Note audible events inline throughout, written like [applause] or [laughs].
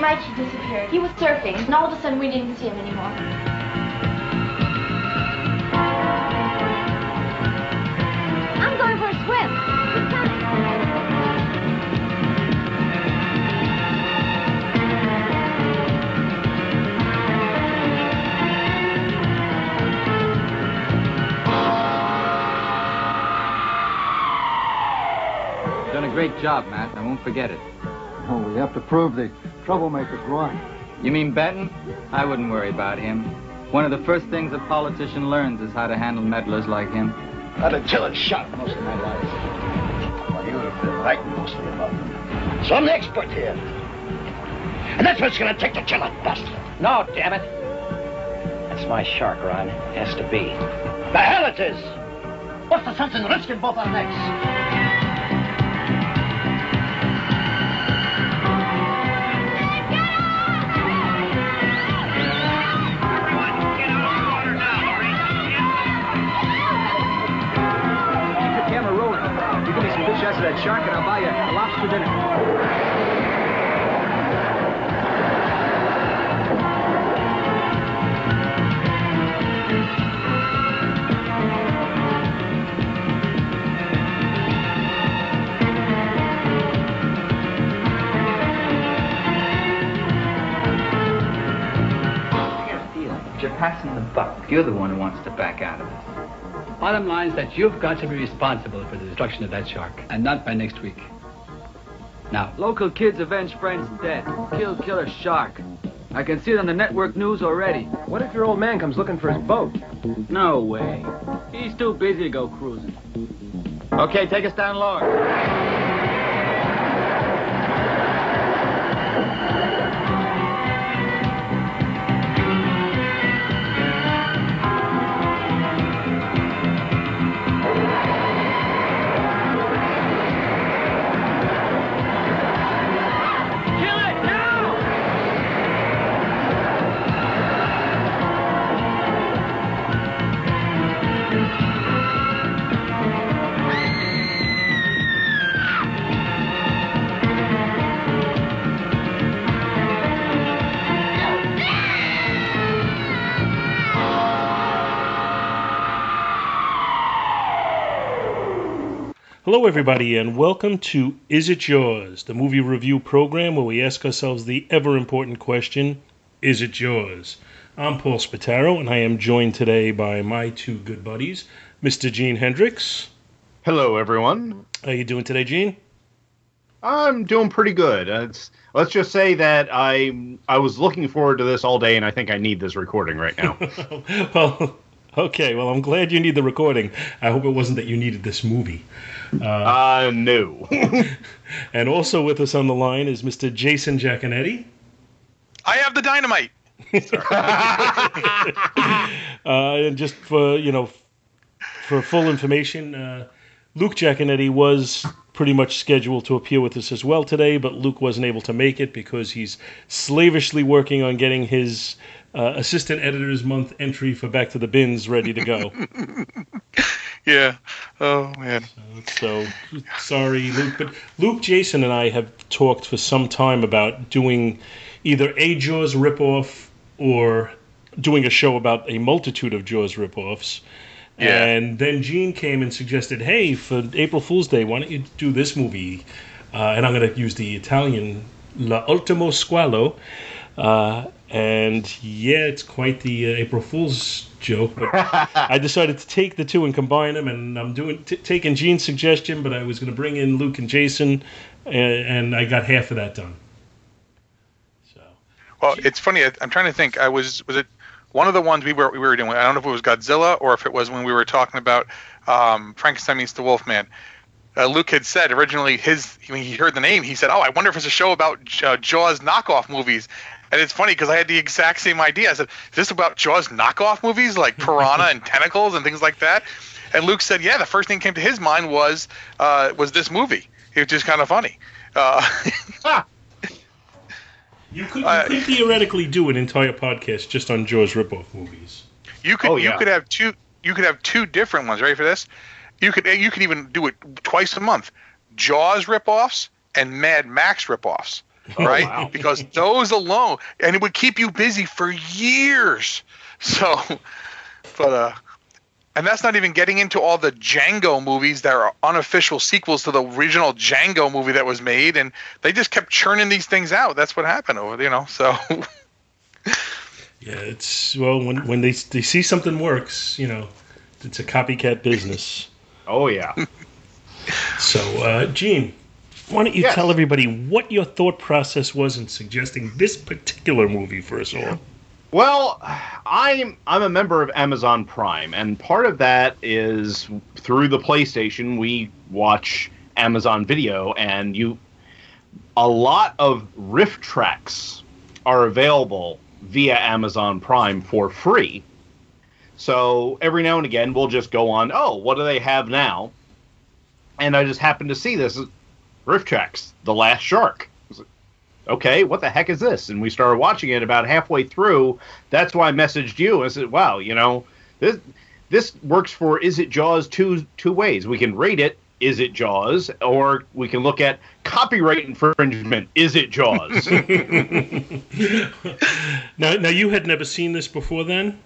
Mikey disappeared. He was surfing, and all of a sudden we didn't see him anymore. I'm going for a swim. You've done a great job, Matt. I won't forget it. We have to prove the troublemaker's wrong. You mean Benton? I wouldn't worry about him. One of the first things a politician learns is how to handle meddlers like him. I'd have killed shot most of my life. Well, you would have been right mostly about them. So I'm the expert here. And that's what's gonna take to kill a bastard. No, damn it. That's my shark, Ron. Has to be. The hell it is! What's the sense in risking both our necks? That shark, and I'll buy you a lobster dinner. You're passing the buck. You're the one who wants to back out of it. Bottom line is that you've got to be responsible for the destruction of that shark, and not by next week. Now, Local kids avenge friend's death. Kill killer shark. I can see it on the network news already. what if your old man comes looking for his boat? No way. He's too busy to go cruising. Okay, take us down lower. Hello, everybody, and welcome to Is It Jaws, the movie review program where we ask ourselves the ever important question Is it Jaws? I'm Paul Spataro, and I am joined today by my two good buddies, Mr. Gene Hendricks. Hello, everyone. How are you doing today, Gene? I'm doing pretty good. Uh, It's, let's just say that I I was looking forward to this all day, and I think I need this recording right now. [laughs] well, okay. Well, I'm glad you need the recording. I hope it wasn't that you needed this movie. Uh, no. [laughs] And also with us on the line is Mr. Jason Giaconetti. I have the dynamite. [laughs] Uh, and just for you know, for full information, uh, Luke Giaconetti was pretty much scheduled to appear with us as well today, but Luke wasn't able to make it because he's slavishly working on getting his uh, assistant editor's month entry for Back to the Bins ready to go. [laughs] Yeah. Oh man. so sorry, Luke, but Luke, Jason, and I have talked for some time about doing either a Jaws ripoff or doing a show about a multitude of Jaws ripoffs. Yeah. And then Gene came and suggested, "Hey, for April Fool's Day, why don't you do this movie?" Uh, and I'm going to use the Italian "La Ultimo Squalo." Uh, and yeah, it's quite the uh, April Fool's joke. But [laughs] I decided to take the two and combine them, and I'm doing t- taking Gene's suggestion, but I was going to bring in Luke and Jason, and, and I got half of that done. So Well, it's funny. I- I'm trying to think. I was was it one of the ones we were we were doing. I don't know if it was Godzilla or if it was when we were talking about um, Frankenstein meets the Wolfman. Uh, Luke had said originally his when he heard the name, he said, "Oh, I wonder if it's a show about uh, Jaws knockoff movies." And it's funny because I had the exact same idea. I said, "Is this about Jaws knockoff movies like [laughs] Piranha and Tentacles and things like that?" And Luke said, "Yeah." The first thing that came to his mind was uh, was this movie. It was just kind of funny. Uh, [laughs] you could, you Uh, could theoretically do an entire podcast just on Jaws ripoff movies. You could Oh, you could have two you could have two different ones. Ready for this? You could you could even do it twice a month. Jaws ripoffs and Mad Max ripoffs. Oh, right? wow. [laughs] Because those alone, and it would keep you busy for years. So, [laughs] but uh, and that's not even getting into all the Django movies that are unofficial sequels to the original Django movie that was made, and they just kept churning these things out. That's what happened over, you know. So, [laughs] Yeah, it's well when when they they see something works, you know, it's a copycat business. Oh yeah. So, uh, Gene, why don't you Yes. tell everybody what your thought process was in suggesting this particular movie for us all? Well, I'm I'm a member of Amazon Prime, and part of that is through the PlayStation we watch Amazon Video, and you a lot of RiffTrax are available via Amazon Prime for free. So every now and again we'll just go on, oh, what do they have now? And I just happened to see this RiffTrax, The Last Shark. Was like, Okay, what the heck is this? And we started watching it about halfway through. That's why I messaged you I said, "Wow, you know, this this works for Is It Jaws two two ways. We can rate it Is It Jaws, or we can look at copyright infringement. Is it Jaws? [laughs] Now, now you had never seen this before then,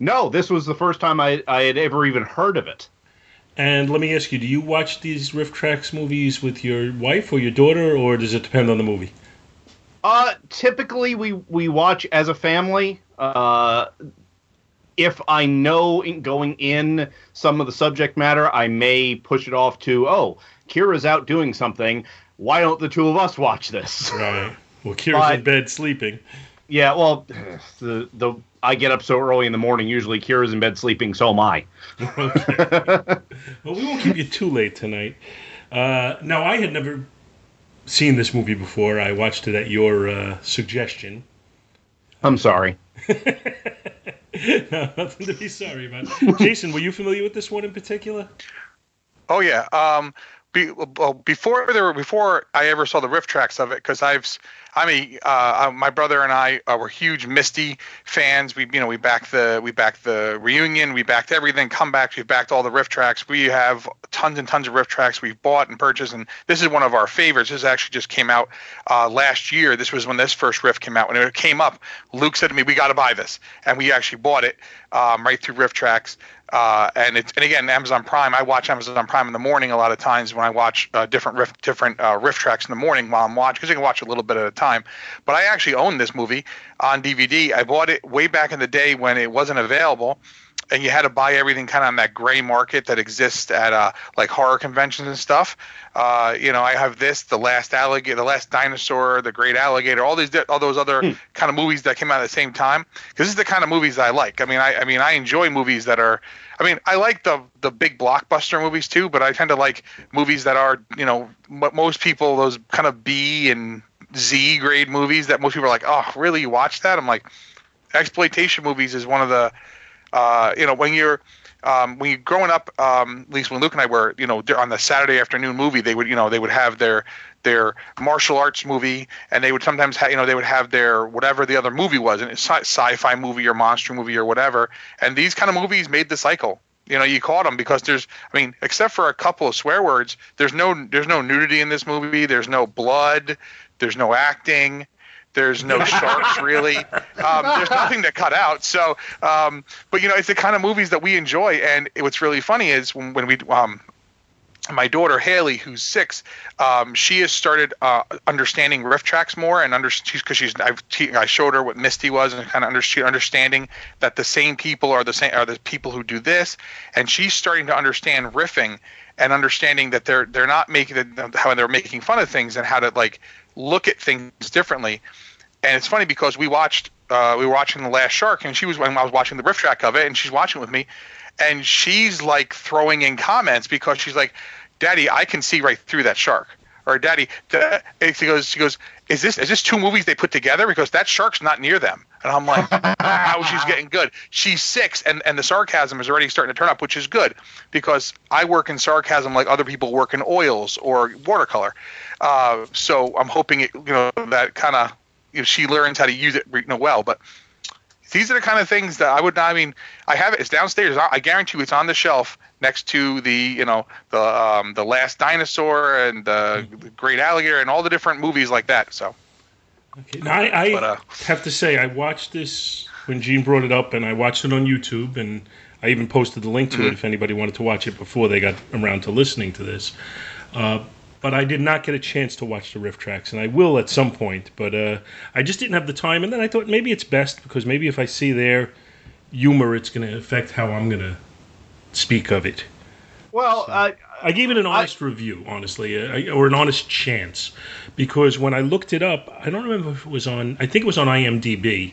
no, this was the first time I I had ever even heard of it. And let me ask you: Do you watch these RiffTrax movies with your wife or your daughter, or does it depend on the movie? Uh, typically we we watch as a family. Uh, if I know in going in some of the subject matter, I may push it off to oh, Kira's out doing something. Why don't the two of us watch this? Right. Well, Kira's in bed sleeping. Yeah, well, [sighs] the the I get up so early in the morning. Usually, Kira's in bed sleeping. So am I. [laughs] Well, we won't keep you too late tonight. Uh, now, I had never seen this movie before. I watched it at your uh, suggestion. I'm sorry. [laughs] no, nothing to be sorry about. Jason, were you familiar with this one in particular? Oh yeah. Um, be, well, before there were before I ever saw the RiffTrax of it, because I've s- I mean, uh, uh, my brother and I uh, were huge Misty fans. We, you know, we backed the we backed the reunion, we backed everything. Come back, we backed all the RiffTrax. We have tons and tons of RiffTrax we've bought and purchased, and this is one of our favorites. This actually just came out uh, last year. This was when this first riff came out. When it came up, Luke said to me, "We got to buy this," and we actually bought it um, right through RiffTrax. Uh, and it's and again Amazon Prime. I watch Amazon Prime in the morning a lot of times when I watch uh, different riff different uh, RiffTrax in the morning while I'm watching because you can watch a little bit at a time. But I actually own this movie on DVD. I bought it way back in the day when it wasn't available, and you had to buy everything kind of on that gray market that exists at uh, like horror conventions and stuff. Uh, you know, I have this, the last alligator, the last dinosaur, the great alligator, all these, all those other kind of movies that came out at the same time. Because this is the kind of movies I like. I mean, I, I mean, I enjoy movies that are. I mean, I like the the big blockbuster movies too, but I tend to like movies that are, you know, m- most people those kind of B and Z grade movies that most people are like, oh, really, you watch that? I'm like, exploitation movies is one of the uh, you know, when you're um, when you're growing up, um, at least when Luke and I were, you know, on the Saturday afternoon movie, they would, you know, they would have their their martial arts movie, and they would sometimes, have, you know, they would have their whatever the other movie was, and it's sci- sci-fi movie or monster movie or whatever. And these kind of movies made the cycle. You know, you caught them because there's, I mean, except for a couple of swear words, there's no there's no nudity in this movie. There's no blood. There's no acting. There's no sharks really. Um, there's nothing to cut out. So, um, but you know, it's the kind of movies that we enjoy. And what's really funny is when, when we, um, my daughter Haley, who's six, um, she has started uh, understanding RiffTrax more, and under she's because she's te- I showed her what Misty was, and kind of under, understanding that the same people are the same are the people who do this, and she's starting to understand riffing and understanding that they're they're not making how they're making fun of things and how to like look at things differently. And it's funny because we watched uh, we were watching the Last Shark, and she was when I was watching the riff track of it, and she's watching with me, and she's like throwing in comments because she's like, "Daddy, I can see right through that shark." Or daddy, da-" she goes, she goes, is this is this two movies they put together? Because that shark's not near them. And I'm like, how she's getting good. She's six, and and the sarcasm is already starting to turn up, which is good because I work in sarcasm like other people work in oils or watercolor. Uh, so I'm hoping it, you know, that kind of know, she learns how to use it you know well. But these are the kind of things that I would not. I mean, I have it. It's downstairs. I I guarantee you, it's on the shelf next to the you know the um, the last dinosaur and the, the great alligator and all the different movies like that. So Okay. Now, I, I But, uh, have to say, I watched this when Gene brought it up, and I watched it on YouTube, and I even posted the link to Mm-hmm. it if anybody wanted to watch it before they got around to listening to this. Uh, but I did not get a chance to watch the RiffTrax, and I will at some point. But uh, I just didn't have the time, and then I thought maybe it's best because maybe if I see their humor, it's going to affect how I'm going to speak of it. Well, uh, I gave it an honest review, honestly, uh, or an honest chance, because when I looked it up, I don't remember if it was on. I think it was on IMDb.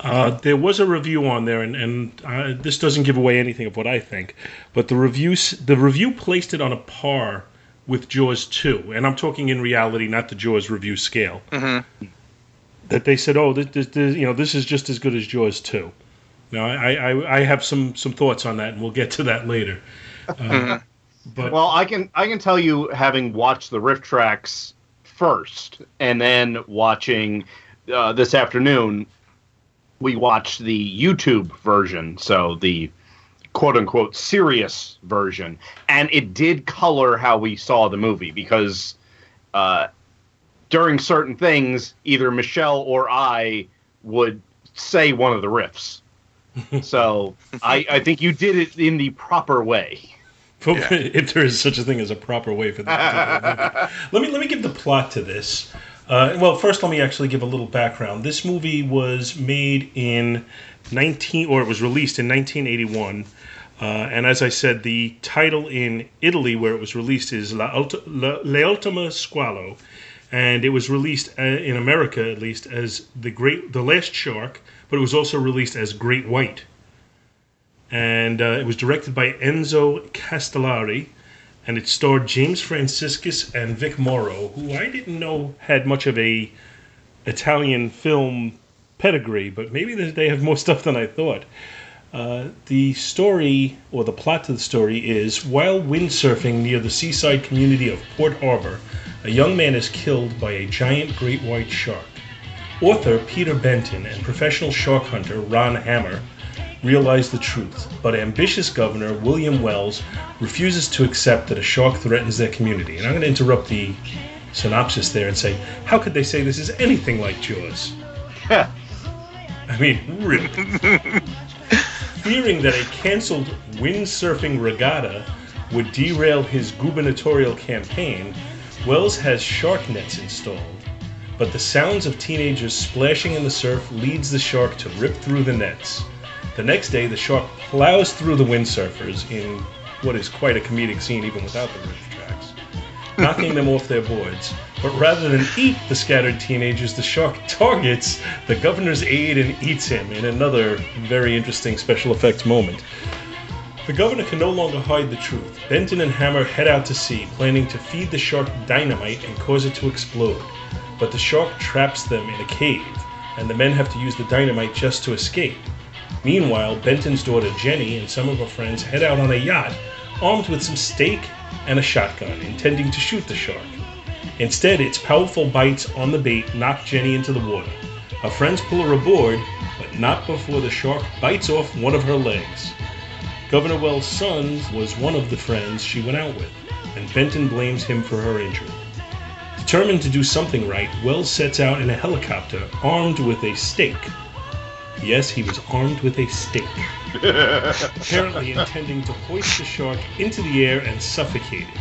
Uh, there was a review on there, and, and uh, this doesn't give away anything of what I think, but the review the review placed it on a par with Jaws two, and I'm talking in reality, not the Jaws review scale. Mm-hmm. That they said, oh, this, this, this, you know, this is just as good as Jaws two. Now, I, I, I have some some thoughts on that, and we'll get to that later. Uh, but well, I can I can tell you, having watched the RiffTrax first, and then watching uh, this afternoon, we watched the YouTube version, so the quote unquote serious version, and it did color how we saw the movie because uh, during certain things, either Michelle or I would say one of the riffs. [laughs] so I, I think you did it in the proper way. [laughs] if there is such a thing as a proper way for that. [laughs] let me let me give the plot to this. Uh, well, first, let me actually give a little background. This movie was made in 19, or it was released in 1981. Uh, and as I said, the title in Italy, where it was released, is La, Ulti- La, Le Ultima Squalo, and it was released uh, in America, at least, as the Great, the Last Shark, but it was also released as Great White and uh, it was directed by Enzo Castellari, and it starred James Franciscus and Vic Morrow, who I didn't know had much of a Italian film pedigree, but maybe they- have more stuff than I thought. Uh, the story, or the plot to the story, is while windsurfing near the seaside community of Port Harbor, a young man is killed by a giant great white shark. Author Peter Benton and professional shark hunter Ron Hammer realize the truth, but ambitious governor William Wells refuses to accept that a shark threatens their community. And I'm going to interrupt the synopsis there and say, how could they say this is anything like Jaws? [laughs] Mean, really. [laughs] Fearing that a canceled windsurfing regatta would derail his gubernatorial campaign, Wells has shark nets installed. But the sounds of teenagers splashing in the surf leads the shark to rip through the nets. The next day, the shark plows through the windsurfers in what is quite a comedic scene, even without the RiffTrax, knocking them off their boards. But rather than eat the scattered teenagers, the shark targets the governor's aide and eats him in another very interesting special effects moment. The governor can no longer hide the truth. Benton and Hammer head out to sea, planning to feed the shark dynamite and cause it to explode. But the shark traps them in a cave, and the men have to use the dynamite just to escape. Meanwhile, Benton's daughter Jenny and some of her friends head out on a yacht, armed with some steak and a shotgun, intending to shoot the shark. Instead, its powerful bites on the bait knock Jenny into the water. Her friends pull her aboard, but not before the shark bites off one of her legs. Governor Wells' son was one of the friends she went out with, and Benton blames him for her injury. Determined to do something right, Wells sets out in a helicopter armed with a stake. Yes, he was armed with a stake. [laughs] Apparently intending to hoist the shark into the air and suffocate it.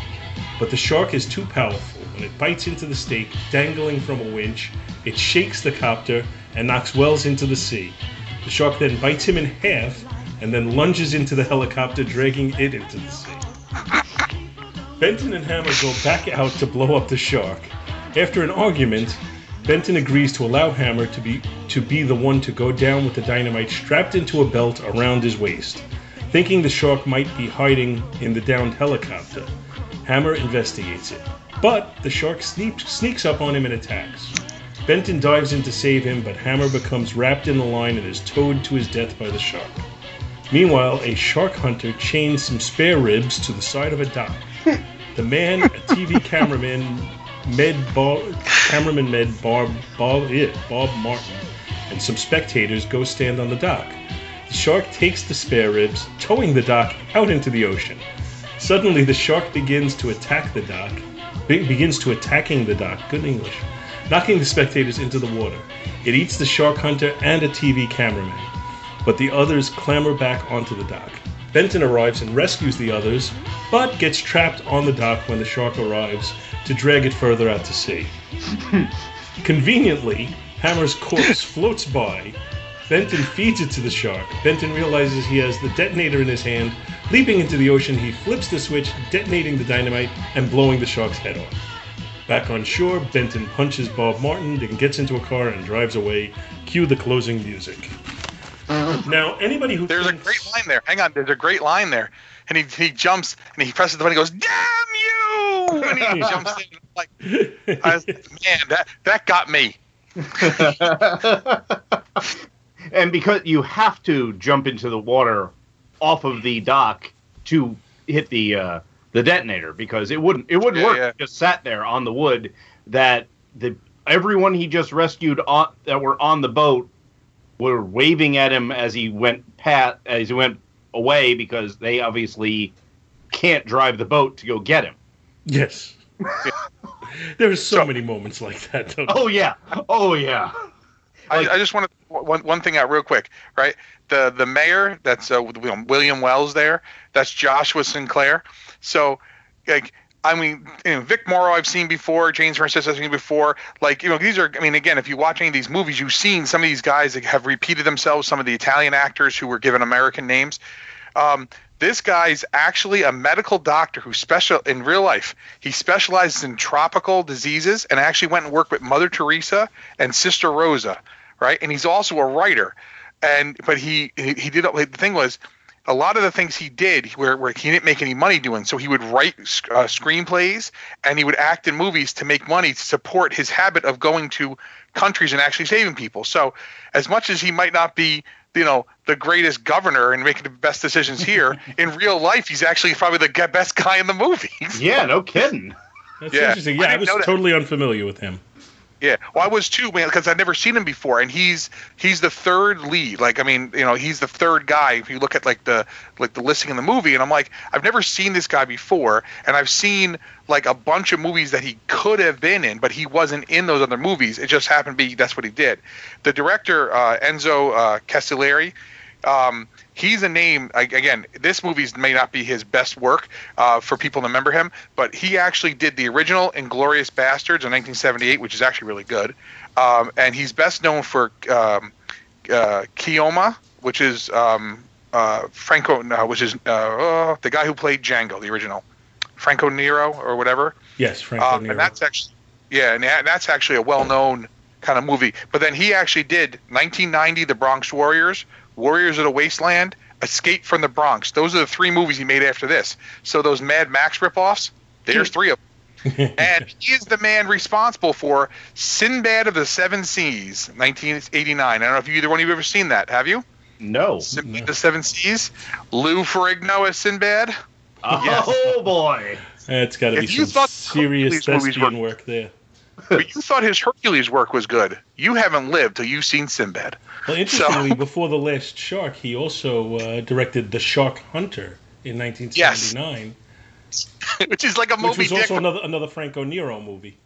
But the shark is too powerful. When it bites into the stake, dangling from a winch, it shakes the copter and knocks Wells into the sea. The shark then bites him in half and then lunges into the helicopter, dragging it into the sea. Benton and Hammer go back out to blow up the shark. After an argument, Benton agrees to allow Hammer to be to be the one to go down with the dynamite strapped into a belt around his waist, thinking the shark might be hiding in the downed helicopter. Hammer investigates it, but the shark sneaks, sneaks up on him and attacks. Benton dives in to save him, but Hammer becomes wrapped in the line and is towed to his death by the shark. Meanwhile, a shark hunter chains some spare ribs to the side of a dock. [laughs] The man, a TV cameraman, Med Bob, cameraman Med Bob, Bob, yeah, Bob Martin, and some spectators go stand on the dock. The shark takes the spare ribs, towing the dock out into the ocean. Suddenly, the shark begins to attack the dock, be- begins to attacking the dock. Good English. knocking the spectators into the water. It eats the shark hunter and a TV cameraman, but the others clamber back onto the dock. Benton arrives and rescues the others, but gets trapped on the dock when the shark arrives to drag it further out to sea. [laughs] Conveniently, Hammer's corpse [laughs] floats by. Benton feeds it to the shark. Benton realizes he has the detonator in his hand. Leaping into the ocean, he flips the switch, detonating the dynamite and blowing the shark's head off. Back on shore, Benton punches Bob Martin, then gets into a car and drives away. Cue the closing music. Now, anybody who There's thinks, a great line there. Hang on, there's a great line there. And he, he jumps and he presses the button. He goes, "Damn you!" And he [laughs] jumps in. Like, I was, man, that that got me. [laughs] and because you have to jump into the water off of the dock to hit the uh, the detonator because it wouldn't it wouldn't Yeah, work yeah. if it just sat there on the wood that the everyone he just rescued on, that were on the boat were waving at him as he went pat as he went away because they obviously can't drive the boat to go get him. Yes. [laughs] there are so, many moments like that. Though. Oh yeah. Oh yeah. I, I just want to one one thing out real quick, right? The the mayor that's uh, William Wells there. That's Joshua Sinclair. So, like, I mean, you know, Vic Morrow I've seen before, James Francis I've seen before. Like, you know, these are. I mean, again, if you watch any of these movies, you've seen some of these guys that have repeated themselves. Some of the Italian actors who were given American names. Um, this guy's actually a medical doctor who special in real life. He specializes in tropical diseases and actually went and worked with Mother Teresa and Sister Rosa, right? And he's also a writer. And but he he, he did the thing was a lot of the things he did where, where he didn't make any money doing so he would write uh, screenplays and he would act in movies to make money to support his habit of going to countries and actually saving people so as much as he might not be you know the greatest governor and making the best decisions here [laughs] in real life he's actually probably the best guy in the movies Yeah, no kidding. That's Yeah. interesting. Yeah, I, didn't was totally unfamiliar with him. Yeah, well, I was too, man, because I'd never seen him before, and he's he's the third lead. Like, I mean, you know, he's the third guy. If you look at like the like the listing in the movie, and I'm like, I've never seen this guy before, and I've seen like a bunch of movies that he could have been in, but he wasn't in those other movies. It just happened to be that's what he did. The director uh, Enzo uh, Castellari. Um, he's a name again this movie may not be his best work uh, for people to remember him but he actually did the original inglorious bastards in 1978 which is actually really good um, and he's best known for um, uh, Keoma which is um, uh, Franco uh, which is uh, oh, the guy who played Django the original Franco Nero or whatever Yes, Franco um, Nero. and that's actually yeah, and that- that's actually a well-known kind of movie. But then he actually did 1990, The Bronx Warriors, Warriors of the Wasteland, Escape from the Bronx. Those are the three movies he made after this. So those Mad Max ripoffs, there's three of them. [laughs] and he is the man responsible for Sinbad of the Seven Seas, 1989. I don't know if you either one of you have ever seen that. Have you? No. Sinbad of the Seven Seas. Lou Ferrigno as Sinbad. Oh boy. That's got to be some serious Hercules movies thespian work there. But you thought his Hercules work was good. You haven't lived till you've seen Sinbad. Well, interestingly, before The Last Shark, he also uh, directed The Shark Hunter in 1979, [laughs] which is like a movie. which was Dick. also another another Franco Nero movie.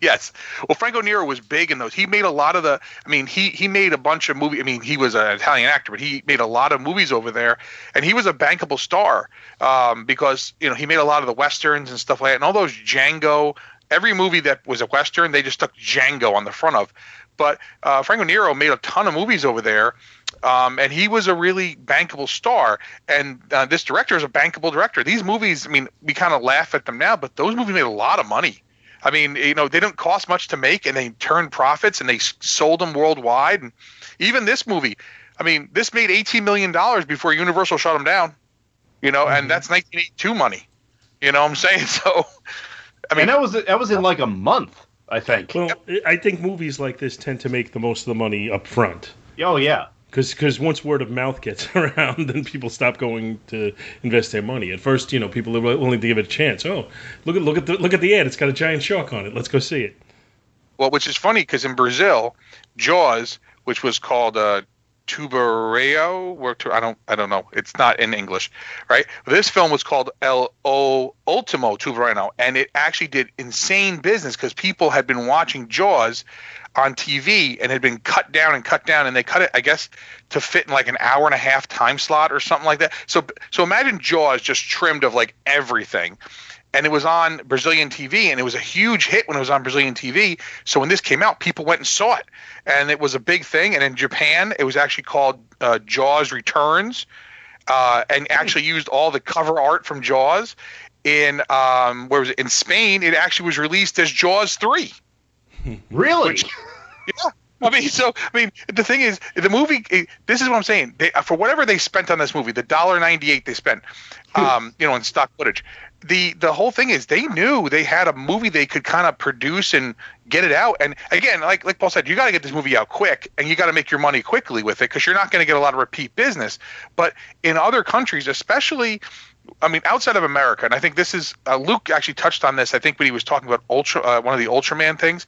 Yes. Well, Franco Nero was big in those. He made a lot of the. I mean, he he made a bunch of movie. I mean, he was an Italian actor, but he made a lot of movies over there, and he was a bankable star um, because you know he made a lot of the westerns and stuff like that, and all those Django. Every movie that was a western, they just stuck Django on the front of. But uh, Franco Nero made a ton of movies over there, um, and he was a really bankable star. And uh, this director is a bankable director. These movies, I mean, we kind of laugh at them now, but those movies made a lot of money. I mean, you know, they didn't cost much to make, and they turned profits, and they sold them worldwide. And even this movie, I mean, this made eighteen million dollars before Universal shut them down. You know, and that's 1982 money. You know what I'm saying? [laughs] So, I mean, and that was that was in like a month, I think. Well, I think movies like this tend to make the most of the money up front. Oh yeah. Because once word of mouth gets [laughs] around, then people stop going to invest their money. At first, you know, people are willing to give it a chance. Oh, look at look at the look at the ad. It's got a giant shark on it. Let's go see it. Well, which is funny because in Brazil, Jaws, which was called uh, Tubareo. Or tu- I don't I don't know. It's not in English, right? This film was called El O Ultimo Tubareno, and it actually did insane business because people had been watching Jaws on TV and had been cut down and cut down, and they cut it, I guess, to fit in like an hour and a half time slot or something like that. So so imagine Jaws just trimmed of like everything and it was on Brazilian TV, and it was a huge hit when it was on Brazilian TV. So when this came out, people went and saw it, and it was a big thing. And in Japan, it was actually called uh, Jaws Returns, uh, and actually used all the cover art from Jaws. In um, where was it? In Spain, it actually was released as Jaws Three. [laughs] Really? yeah. I mean, so I mean, the thing is, the movie. eh, This is what I'm saying. They, for whatever they spent on this movie, the dollar ninety eight they spent, um, you know, in stock footage. The the whole thing is they knew they had a movie they could kind of produce and get it out. And again, like like Paul said, you got to get this movie out quick, and you got to make your money quickly with it because you're not going to get a lot of repeat business. But in other countries, especially I mean, outside of America, and I think this is uh, Luke actually touched on this. I think when he was talking about Ultra, uh, one of the Ultraman things.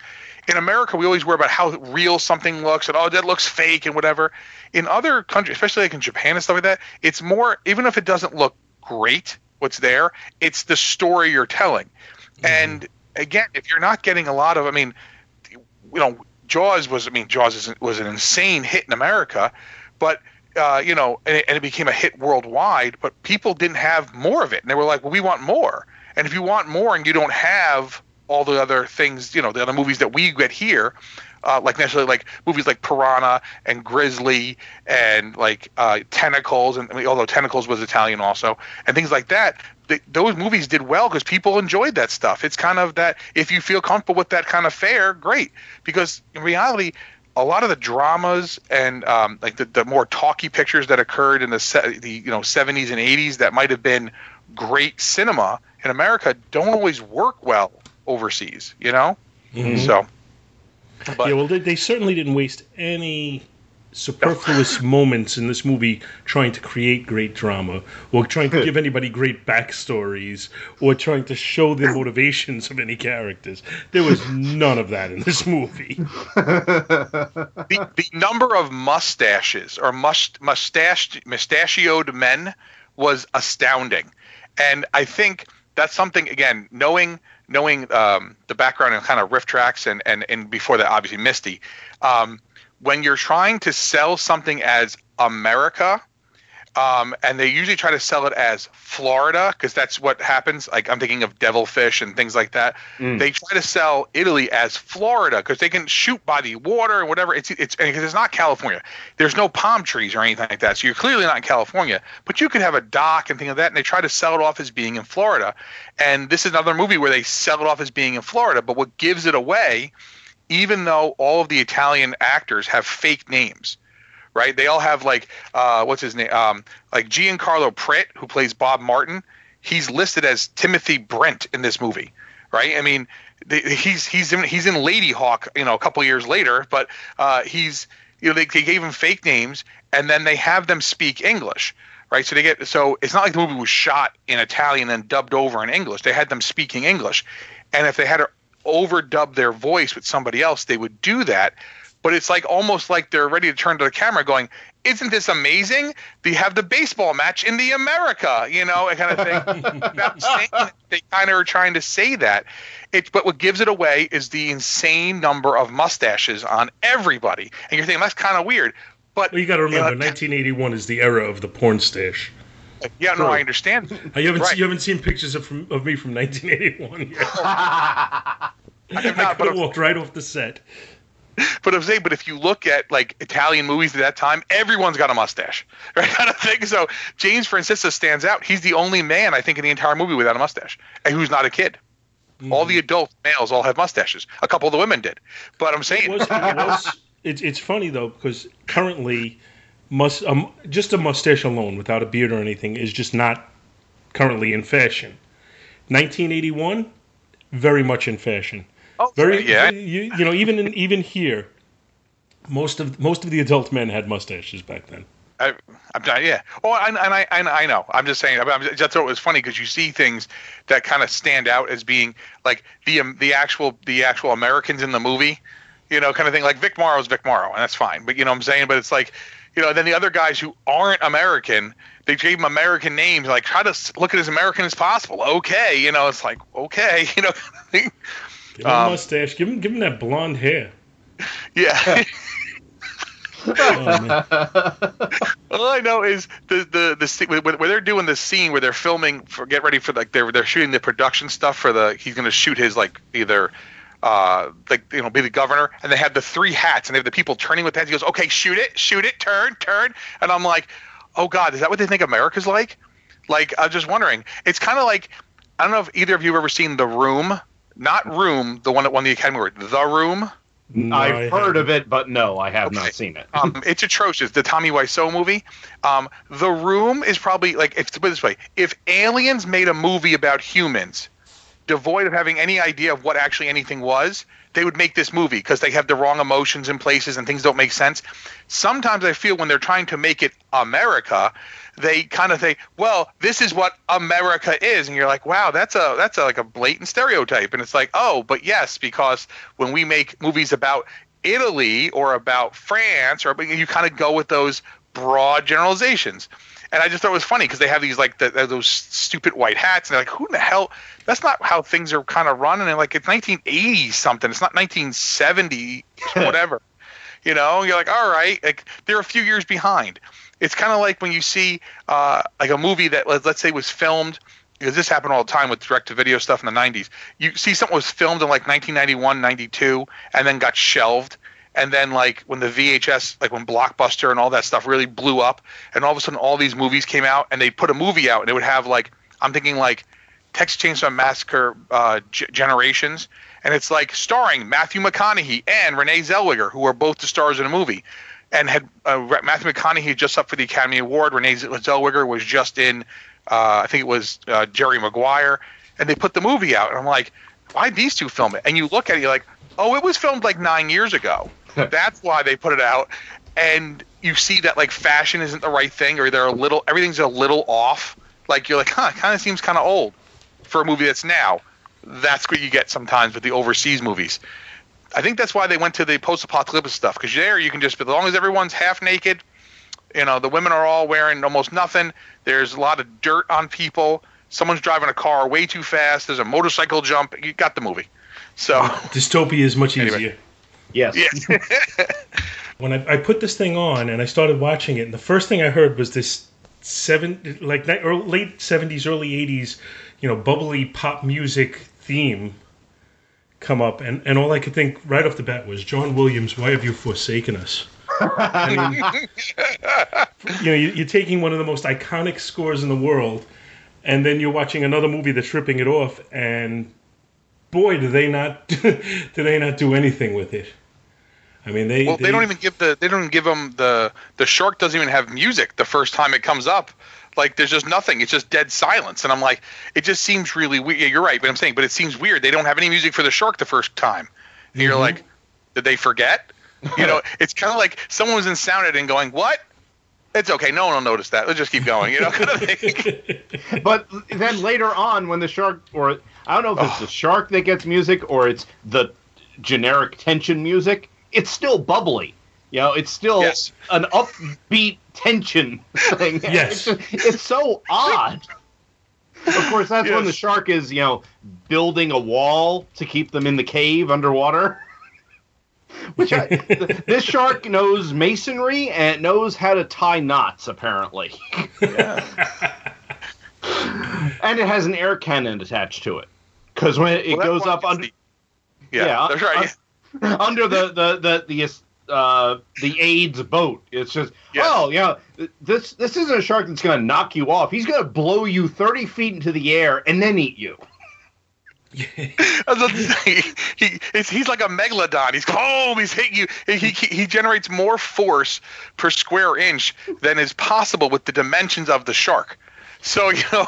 In America, we always worry about how real something looks, and oh, that looks fake and whatever. In other countries, especially like in Japan and stuff like that, it's more. Even if it doesn't look great, what's there, it's the story you're telling. And again, if you're not getting a lot of, I mean, you know, Jaws was, I mean, Jaws was an insane hit in America, but uh, you know, and it, and it became a hit worldwide. But people didn't have more of it, and they were like, "Well, we want more." And if you want more, and you don't have all the other things, you know, the other movies that we get here, uh, like necessarily like movies like Piranha and Grizzly and like uh, Tentacles, and I mean, although Tentacles was Italian also, and things like that. Th- those movies did well because people enjoyed that stuff. It's kind of that if you feel comfortable with that kind of fare, great. Because in reality, a lot of the dramas and um, like the, the more talky pictures that occurred in the se- the you know 70s and 80s that might have been great cinema in America don't always work well overseas. You know, Mhm. so yeah, well, they, they certainly didn't waste any superfluous [laughs] moments in this movie trying to create great drama or trying to give anybody great backstories or trying to show the motivations of any characters. There was none of that in this movie. [laughs] the, the number of mustaches or must mustache mustachioed men was astounding, and I think that's something again knowing knowing um, the background and kind of RiffTrax and and and before that obviously Misty, um, when you're trying to sell something as America. Um, and they usually try to sell it as Florida because that's what happens. Like I'm thinking of devilfish and things like that. Mm. They try to sell Italy as Florida because they can shoot by the water and whatever. It's it's because it's not California. There's no palm trees or anything like that. So you're clearly not in California. But you could have a dock and things like that. And they try to sell it off as being in Florida. And this is another movie where they sell it off as being in Florida. But what gives it away, even though all of the Italian actors have fake names right? They all have like uh, what's his name? Um, like Giancarlo Prete, who plays Bob Martin. He's listed as Timothy Brent in this movie, right? I mean, the, he's he's in, he's in Ladyhawke, you know, a couple years later, but uh, he's you know they, they gave him fake names and then they have them speak English. Right, so they get so it's not like the movie was shot in Italian and dubbed over in English. They had them speaking English, and if they had to overdub their voice with somebody else, they would do that but it's like almost like they're ready to turn to the camera going isn't this amazing they have the baseball match in the america you know kind of thing Without saying it, they kind of are trying to say that it, but what gives it away is the insane number of mustaches on everybody and you're thinking that's kind of weird but Well, you got to remember, know, 1981 is the era of the porn stash. yeah no i understand Uh, You haven't, Right. you haven't seen pictures of, from, of me from 1981 yet. [laughs] I have I could have walked right off the set. [laughs] But I'm saying, but if you look at like Italian movies at that time, everyone's got a mustache, [laughs] right? Kind of thing. So James Francisco stands out. He's the only man I think in the entire movie without a mustache, and who's not a kid. All the adult males all have mustaches. A couple of the women did, but I'm saying, It was, it [laughs] was, it's, it's funny though because currently, must um, just a mustache alone without a beard or anything is just not currently in fashion. 1981, very much in fashion. Oh, Very, yeah, You, you know, even in, even here, most of most of the adult men had mustaches back then. I, I'm not, yeah. Oh, and, and I, and I know. I'm just saying. I'm just thought it was funny because you see things that kind of stand out as being like the um, the actual the actual Americans in the movie, you know, kind of thing. Like Vic Morrow's Vic Morrow, and that's fine. But you know what I'm saying. But it's like, You know, then the other guys who aren't American, they gave him American names. Like, try to look at as American as possible. Okay, you know, it's like okay, [laughs] you know. Give him a Um, mustache. Give him, give him that blonde hair. [laughs] yeah. Oh. [laughs] All I know is the the the scene- where, where they're doing the scene where they're filming for get ready for like they're they're shooting the production stuff for the he's gonna shoot his like either uh like you know be the governor and they have the three hats and they have the people turning with hats. He goes, okay, shoot it, shoot it, turn, turn, and I'm like, oh god, is that what they think America's like? Like I'm just wondering. It's kind of like I don't know if either of you have ever seen The Room. Not Room, the one that won the Academy Award. The Room. No, I I've heard haven't. of it, but no, I have Okay. not seen it. um, [laughs] it's atrocious. The Tommy Wiseau movie. Um, the Room is probably like if to put it this way, if aliens made a movie about humans, devoid of having any idea of what actually anything was, they would make this movie because they have the wrong emotions in places and things don't make sense. Sometimes I feel when they're trying to make it America, they kind of say, "Well, this is what America is," and you're like, "Wow, that's a that's a, like a blatant stereotype." And it's like, "Oh, but yes, because when we make movies about Italy or about France, or you kind of go with those broad generalizations." And I just thought it was funny because they have these like the, those stupid white hats, and they're like, "Who in the hell?" That's not how things are kind of running. And like, it's 1980 something. It's not 1970 [laughs] whatever. You know, you're like, all right, like they're a few years behind. It's kind of like when you see uh, like a movie that let's, say was filmed because this happened all the time with direct to video stuff in the 90s. You see something was filmed in like 1991, 92 and then got shelved and then like when the VHS like when Blockbuster and all that stuff really blew up and all of a sudden all these movies came out and they put a movie out and it would have like I'm thinking like Texas Chainsaw Massacre uh, G- Generations, and it's like starring Matthew McConaughey and Renee Zellweger, who are both the stars of the movie. And had uh, Matthew McConaughey just up for the Academy Award. Renee Zellweger was just in, uh, I think it was uh, Jerry Maguire, and they put the movie out. And I'm like, why these two film it? And you look at it, you're like, oh, it was filmed like nine years ago. That's why they put it out. And you see that like fashion isn't the right thing, or they're a little, everything's a little off. Like you're like, huh, kind of seems kind of old for a movie that's now. That's what you get sometimes with the overseas movies. I think that's why they went to the post-apocalyptic stuff because there you can just, as long as everyone's half naked, you know, the women are all wearing almost nothing. There's a lot of dirt on people. Someone's driving a car way too fast. There's a motorcycle jump. You got the movie. So [laughs] Dystopia is much Anyway. easier. Yes. yeah, [laughs] when I, I put this thing on and I started watching it, and the first thing I heard was this seven like early, late seventies, early eighties, you know, bubbly pop music theme come up, and, and all I could think right off the bat was John Williams. Why have you forsaken us? I mean, [laughs] you know, you- you're taking one of the most iconic scores in the world, and then you're watching another movie that's ripping it off, and boy, do they not [laughs] do they not do anything with it? I mean, they well, they don't even give the they don't even give them the the shark doesn't even have music the first time it comes up. Like there's just nothing. It's just dead silence, and I'm like, it just seems really weird. Yeah, you're right, but I'm saying, but it seems weird. They don't have any music for the shark the first time, and you're Mhm. like, did they forget? You know, [laughs] it's kind of like someone was in sound editing going, what? It's okay. No one will notice that. Let's just keep going. You know, kind of [laughs] but then later on, when the shark, or I don't know if it's the shark that gets music or it's the generic tension music, it's still bubbly. You know, it's still Yes. an upbeat tension thing. [laughs] Yes. It's, just- it's so odd. Of course, that's when the shark is, you know, building a wall to keep them in the cave underwater. [laughs] Which I, this shark knows masonry and knows how to tie knots, apparently. Yeah. [laughs] and it has an air cannon attached to it. Because when it Well, goes up under, the- yeah, Yeah, that's right. uh, under the the the the uh, the aide's boat. It's just Yes. oh yeah, this this isn't a shark that's gonna knock you off. He's gonna blow you thirty feet into the air and then eat you. I was about to say, he, he's, he's like a megalodon. He's boom. He's hitting you. He, he, he generates more force per square inch than is possible with the dimensions of the shark. So [laughs] you know,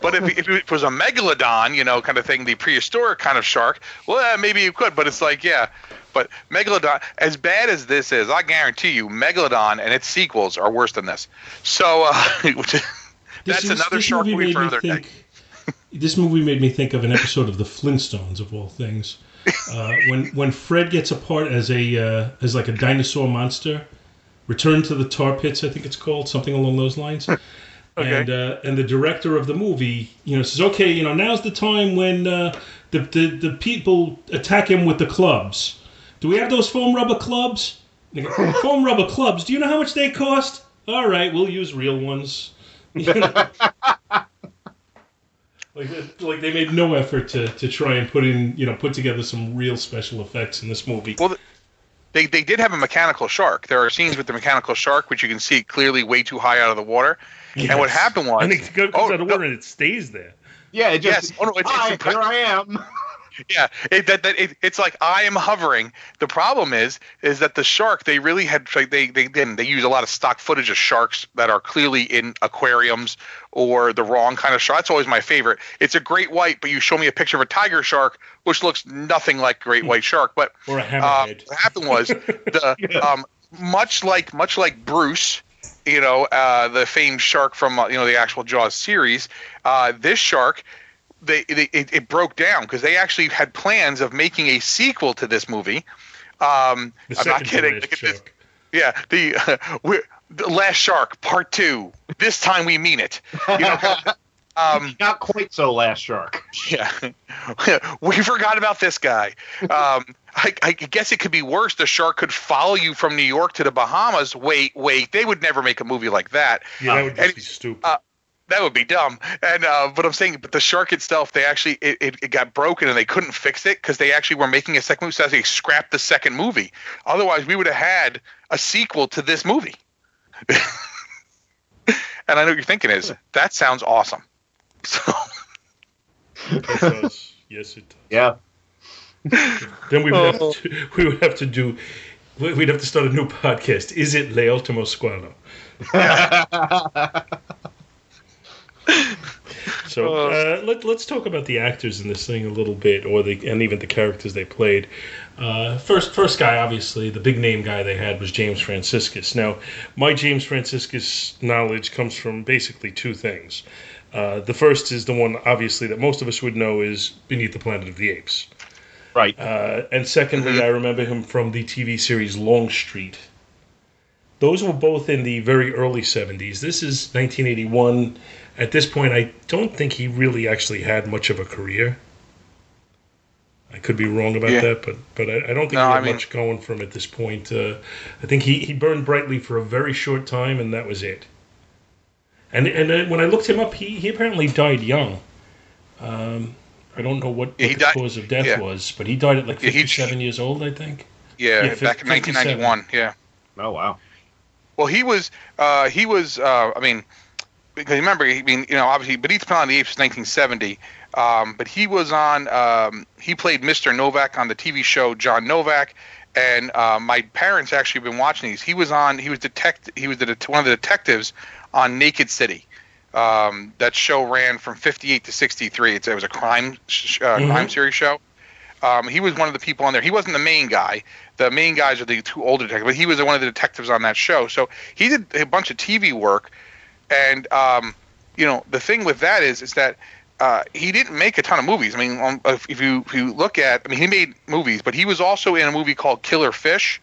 but if, if it was a megalodon, you know, kind of thing, the prehistoric kind of shark, well, maybe you could. But it's like, yeah, but megalodon, as bad as this is, I guarantee you, megalodon and its sequels are worse than this. So, uh, [laughs] that's This- another this shark movie for another day. This movie made me think of an episode of the Flintstones, of all things. [laughs] Uh, when when Fred gets apart as a uh, as like a dinosaur monster, Return to the Tar Pits, I think it's called, something along those lines. And uh, and the director of the movie, you know, says, okay, you know, now's the time when uh, the, the the people attack him with the clubs. Do we have those foam rubber clubs? Go, foam rubber clubs. Do you know how much they cost? All right, we'll use real ones. [laughs] You know? like, like they made no effort to, to try and put in, you know, put together some real special effects in this movie. Well, they they did have a mechanical shark. There are scenes with the mechanical shark which you can see clearly way too high out of the water. And what happened was, and it goes oh, out of water and it stays there. Yeah, it just. yes, oh no, it's, Hi, it's here I am. [laughs] Yeah, it, that, that it, it's like I am hovering. The problem is, is that the shark they really had like they they didn't they use a lot of stock footage of sharks that are clearly in aquariums or the wrong kind of shark. That's always my favorite. It's a great white, but you show me a picture of a tiger shark, which looks nothing like great white shark. But Or a um, hammerhead. what happened was [laughs] the um, much like much like Bruce, you know, uh, the famed shark from uh, you know the actual Jaws series. Uh, this shark, they, they it, it broke down because they actually had plans of making a sequel to this movie. Um, I'm not kidding. last Look at this. shark. Yeah, the [laughs] uh, the Last Shark Part Two. This time we mean it. You know, [laughs] um, Not quite so last shark. yeah, [laughs] we forgot about this guy. Um, I, I guess it could be worse. The shark could follow you from New York to the Bahamas. Wait, wait, they would never make a movie like that. Yeah, that would just and- be stupid. uh, that would be dumb. And uh, but I'm saying, but the shark itself, they actually it, it, it got broken and they couldn't fix it because they actually were making a second movie, so they scrapped the second movie. Otherwise, we would have had a sequel to this movie. [laughs] and I know what you're thinking is that sounds awesome. [laughs] So Yes, it does. Yeah. [laughs] Then we would have to [laughs] we would have to do we- we'd have to start a new podcast. Is it Le Ultimo Squalo? [laughs] So uh, let, let's talk about the actors in this thing a little bit, or the and even the characters they played. Uh, first, first guy, obviously, the big name guy they had was James Franciscus. Now, my James Franciscus knowledge comes from basically two things. Uh, the first is the one, obviously, that most of us would know is Beneath the Planet of the Apes. Right. Uh, and secondly, I remember him from the TV series Longstreet. Those were both in the very early 70s. This is 1981. At this point, I don't think he really actually had much of a career. I could be wrong about Yeah. that, but but I, I don't think No, he I had mean- much going from at this point. Uh, I think he, he burned brightly for a very short time, and that was it. And and uh, when I looked him up, he, he apparently died young. Um, I don't know what, Yeah, what he the died- cause of death yeah. was, but he died at like Yeah, 57 years old, I think. yeah, Yeah, back in 1991. Yeah. Oh wow. Well, he was uh, he was uh, I mean because remember I mean you know obviously Beneath the Planet of the Apes was 1970, um, but he was on um, he played Mr. Novak on the TV show John Novak, and uh, my parents actually been watching these. He was on he was detect he was the, one of the detectives on Naked City. Um, that show ran from 58 to 63. It's, it was a crime sh- uh, Mhm. crime series show. Um, he was one of the people on there. He wasn't the main guy. The main guys are the two older detectives, but he was one of the detectives on that show. So he did a bunch of TV work, and um, you know the thing with that is is that uh, he didn't make a ton of movies. I mean, um, if, if you if you look at, I mean, he made movies, but he was also in a movie called Killer Fish,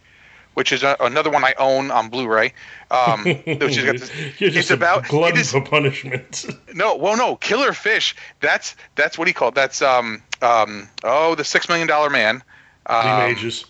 which is a, another one I own on Blu-ray. Um, [laughs] which is this, it's about glutton it is, for punishment. [laughs] no, well, no, Killer Fish. That's that's what he called. That's um um oh the Six Million Dollar Man. Lee Um, Majors.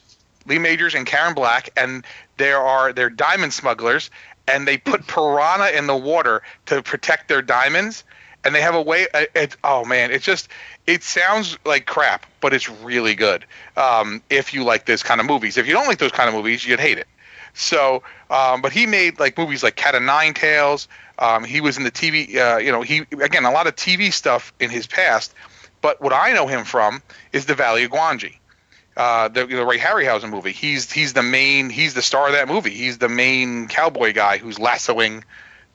Lee Majors and Karen Black, and there are they're diamond smugglers, and they put [laughs] piranha in the water to protect their diamonds, and they have a way. uh, It, oh man, it's just it sounds like crap, but it's really good. Um, if you like this kind of movies, if you don't like those kind of movies, you'd hate it. So, um, but he made like movies like Cat of Nine Tails. Um, he was in the TV. Uh, you know, he again a lot of TV stuff in his past. But what I know him from is the Valley of Gwangi uh, the, the Ray Harryhausen movie. He's he's the main he's the star of that movie. He's the main cowboy guy who's lassoing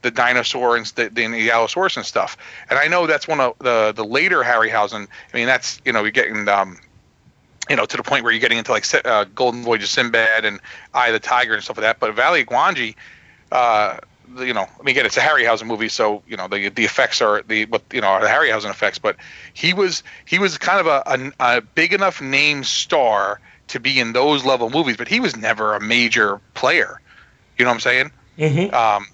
the dinosaur and the, the Allosaurus and stuff. And I know that's one of the the later Harryhausen. I mean that's you know you're getting um you know to the point where you're getting into like uh, Golden Voyage of Sinbad and Eye of the Tiger and stuff like that. But Valley of Gwangi. Uh, you know, I mean, again, it's a Harryhausen movie, so you know the the effects are the what you know are the Harryhausen effects. But he was he was kind of a, a, a big enough name star to be in those level movies, but he was never a major player. You know what I'm saying? Mm-hmm. Um,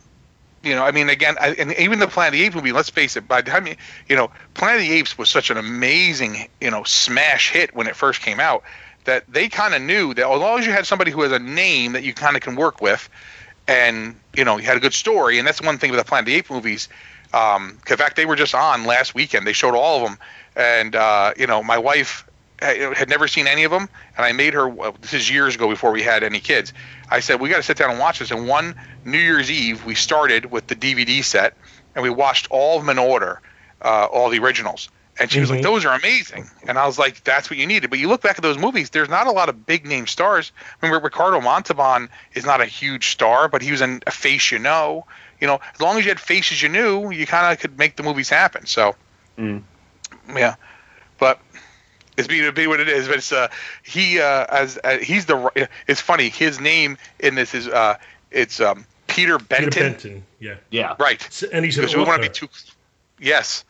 you know, I mean, again, I, and even the Planet of the Apes movie. Let's face it. By the time you, you know, Planet of the Apes was such an amazing, you know, smash hit when it first came out that they kind of knew that as long as you had somebody who has a name that you kind of can work with, and you know, you had a good story, and that's one thing with the Planet of the Apes movies. Um, in fact, they were just on last weekend. They showed all of them, and uh, you know, my wife had had never seen any of them, and I made her. well, This is years ago before we had any kids. I said we got to sit down and watch this. And one New Year's Eve, we started with the DVD set, and we watched all of them in order, uh, all the originals. And she was like, Mhm. "Those are amazing." And I was like, "That's what you needed." But you look back at those movies, there's not a lot of big name stars. I mean, Ricardo Montalban is not a huge star, but he was in a face you know. You know, as long as you had faces you knew, you kind of could make the movies happen. So, Mm. yeah. But it's be, be what it is. But it's uh, he uh, as uh, he's the. It's funny. His name in this is uh, it's um, Peter Benton. Peter Benton. Yeah. Yeah. Right. S- And he's an Because we want to be too. Yes,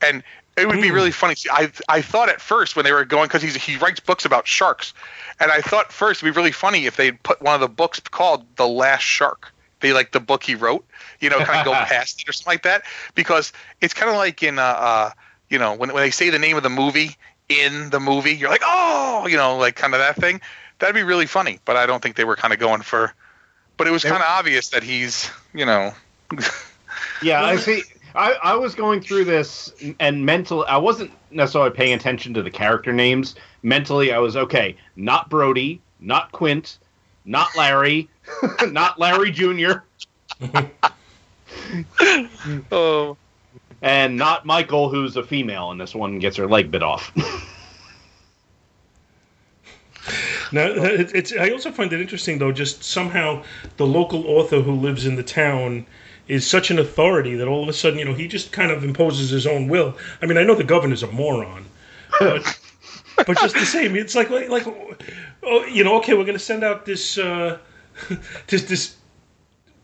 and it would be Hmm. really funny. See, I I thought at first when they were going because he's he writes books about sharks, and I thought first it'd be really funny if they put one of the books called The Last Shark. They like the book he wrote, you know, kind of go [laughs] past it or something like that, because it's kind of like in uh, uh you know when when they say the name of the movie in the movie, you're like oh you know like kind of that thing. That'd be really funny, but I don't think they were kind of going for. But it was kind of obvious that he's you know. [laughs] Yeah, I see. I, I was going through this and mental. I wasn't necessarily paying attention to the character names. Mentally, I was okay. Not Brody, not Quint, not Larry, [laughs] not Larry Jr., [laughs] oh. And not Michael, who's a female and this one gets her leg bit off. [laughs] Now, it, it's. I also find it interesting, though. Just somehow, the local author who lives in the town is such an authority that all of a sudden, you know, he just kind of imposes his own will. I mean, I know the governor's a moron, but [laughs] but just the same, it's like like, like oh, you know, okay, we're going to send out this uh, [laughs] this this.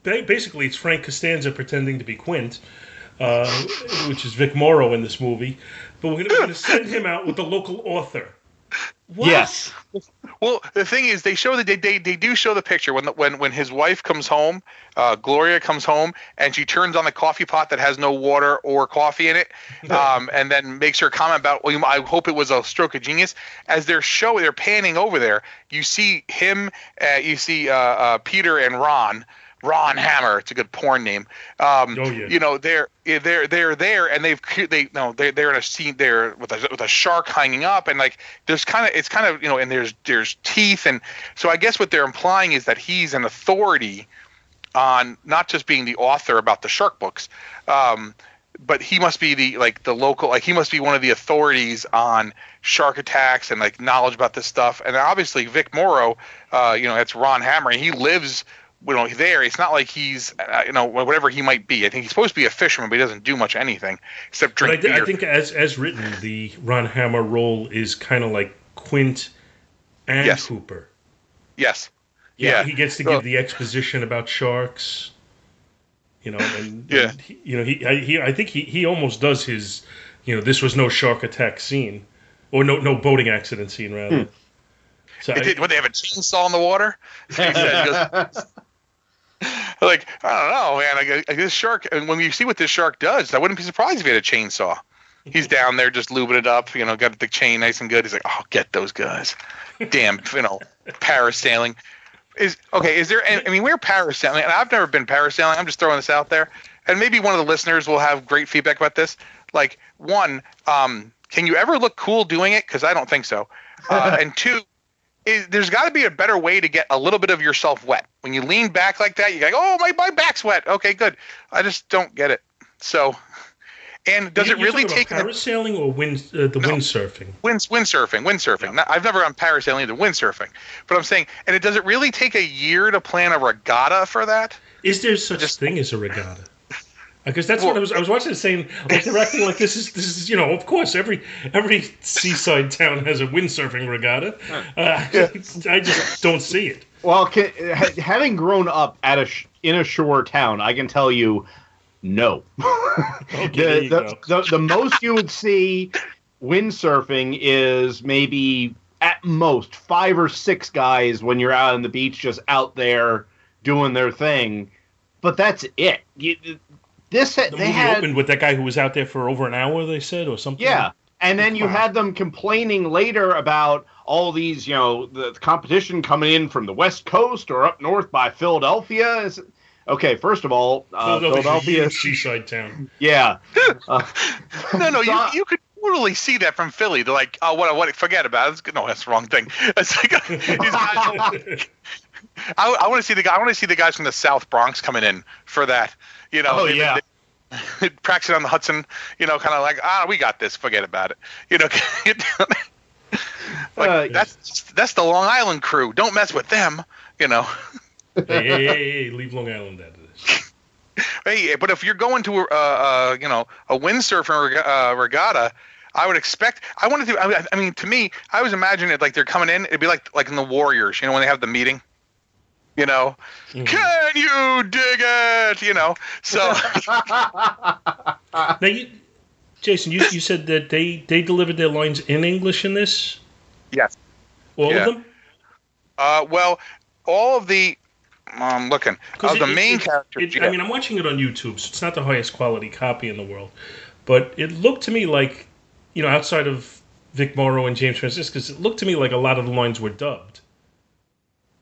Basically, it's Frank Costanza pretending to be Quint, uh, which is Vic Morrow in this movie. But we're going to send him out with the local author. What? Yes. Well, the thing is, they show that they, they, they do show the picture when the, when when his wife comes home, uh, Gloria comes home, and she turns on the coffee pot that has no water or coffee in it, [laughs] um, and then makes her comment about, well, I hope it was a stroke of genius. As they're showing, they're panning over there. You see him, uh, you see uh, uh, Peter and Ron. Ron Hammer, it's a good porn name. Um, Oh, yeah. You know, they're they're they're there, and they've they no they're they're in a scene there with a with a shark hanging up, and like there's kind of it's kind of you know, and there's there's teeth, and so I guess what they're implying is that he's an authority on not just being the author about the shark books, um, but he must be the like the local like he must be one of the authorities on shark attacks and like knowledge about this stuff. And obviously Vic Morrow, uh, you know, that's Ron Hammer, and he lives you know there. It's not like he's uh, you know whatever he might be. I think he's supposed to be a fisherman, but he doesn't do much anything except But I, drink thi- I think, as as written, the Ron Hammer role is kind of like Quint and Yes. Hooper. yes. Yeah, Yeah. he gets to give the exposition about sharks. You know, and Yeah. and he, you know, he, I, he, I think he, he almost does his, you know, this was no shark attack scene, or no, no boating accident scene rather. So They I- did, what, they have a chainsaw in the water? [laughs] He said, he goes, like, I don't know, man. I, go- this shark, and when you see what this shark does, I wouldn't be surprised if he had a chainsaw. He's down there just lubing it up, you know, got the chain nice and good. He's like, oh, get those guys. Damn, you know, parasailing. Is okay. Is there? I mean, we're parasailing, and I've never been parasailing. I'm just throwing this out there, and maybe one of the listeners will have great feedback about this. Like, one, um, can you ever look cool doing it? Because I don't think so. Uh, [laughs] and two, is, there's got to be a better way to get a little bit of yourself wet. When you lean back like that, you're like, oh, my, my back's wet. Okay, good. I just don't get it. So, and does You- it really take about parasailing or wind uh, the windsurfing? wind windsurfing? Windsurfing. Not- I've never gone parasailing either. Windsurfing. But I'm saying, and it does it really take a year to plan a regatta for that? Is there such thing as a regatta? Because that's what I was. I was watching it saying like [laughs] they're acting like this is this is you know of course every every seaside town has a windsurfing regatta. Uh, [laughs] I just don't see it. Well, can, having grown up at a in a shore town, I can tell you, no. Okay, [laughs] the, you the, go. the, the most you would see windsurfing is maybe at most five or six guys when you're out on the beach, just out there doing their thing, but that's it. You, this The they movie had opened with that guy who was out there for over an hour. They said, or something. yeah, and then you had them complaining later about all these, you know, the competition coming in from the West Coast or up north by Philadelphia. Is- Okay, first of all, uh, Philadelphia's a Philadelphia, huge seaside town. yeah. [laughs] Uh, No, no, you [laughs] you could totally see that from Philly. They're like, oh, what, what? Forget about it. It's, no, that's the wrong thing. [laughs] It's like these guys. I, I want to see the guy. I want to see the guys from the South Bronx coming in for that. You know, Oh, yeah. practicing on the Hudson. You know, kind of like, ah, we got this. Forget about it. You know, [laughs] like Uh, that's that's the Long Island crew. Don't mess with them. You know. [laughs] hey, hey, hey, hey, leave Long Island out of this. [laughs] Hey, but if you're going to a, uh, uh, you know, a windsurfing reg- uh, regatta, I would expect. I wanted to. I, I mean, to me, I was imagining it like they're coming in. It'd be like like in the Warriors, you know, when they have the meeting. You know, Mm-hmm. can you dig it? You know, so [laughs] Now, you, Jason, you, you said that they, they delivered their lines in English in this? yes. All Yeah. of them? Uh, well, all of the. I'm looking. 'Cause Of the it- it- main it- yeah. I mean, I'm watching it on YouTube, so it's not the highest quality copy in the world. But it looked to me like, you know, outside of Vic Morrow and James Franciscus, it looked to me like a lot of the lines were dubbed.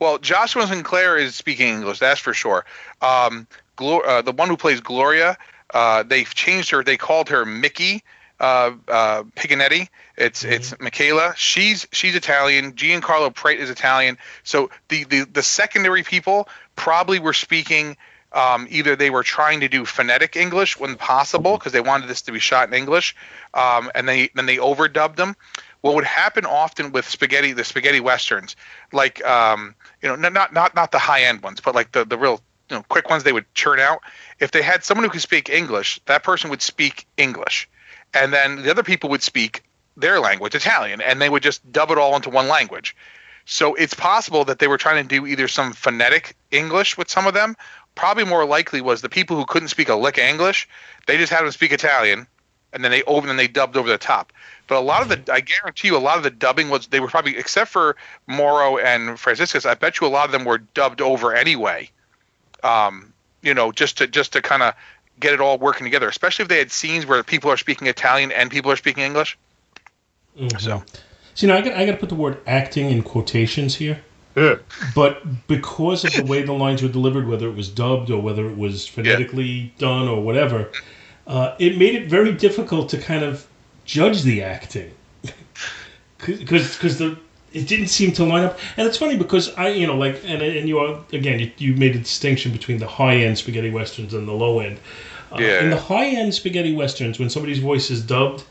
Well, Joshua Sinclair is speaking English, that's for sure. Um, Glor- uh, the one who plays Gloria, uh, they've changed her. They called her Mickey uh, uh, Piganetti. It's it's Michaela. She's she's Italian. Giancarlo Prete is Italian. So the the, the secondary people probably were speaking. Um, either they were trying to do phonetic English when possible because they wanted this to be shot in English, um, and they then they overdubbed them. What would happen often with spaghetti, the spaghetti westerns, like um, you know, not not not the high end ones, but like the the real you know quick ones they would churn out. If they had someone who could speak English, that person would speak English, and then the other people would speak their language, Italian, and they would just dub it all into one language. So it's possible that they were trying to do either some phonetic English with some of them. Probably more likely was the people who couldn't speak a lick of English, they just had them speak Italian, and then they over and they dubbed over the top. But a lot of the, I guarantee you, a lot of the dubbing was they were probably except for Morrow and Franciscus. I bet you a lot of them were dubbed over anyway. Um, you know, just to just to kind of get it all working together, especially if they had scenes where people are speaking Italian and people are speaking English. So, See, now I got, I got to put the word acting in quotations here. Yeah. But because of the way the lines were delivered, whether it was dubbed or whether it was phonetically done or whatever, uh, it made it very difficult to kind of judge the acting. [laughs] Because because the it didn't seem to line up, and it's funny because I you know like and and you are again you, you made a distinction between the high end spaghetti westerns and the low end. Uh, Yeah. In the high end spaghetti westerns, when somebody's voice is dubbed,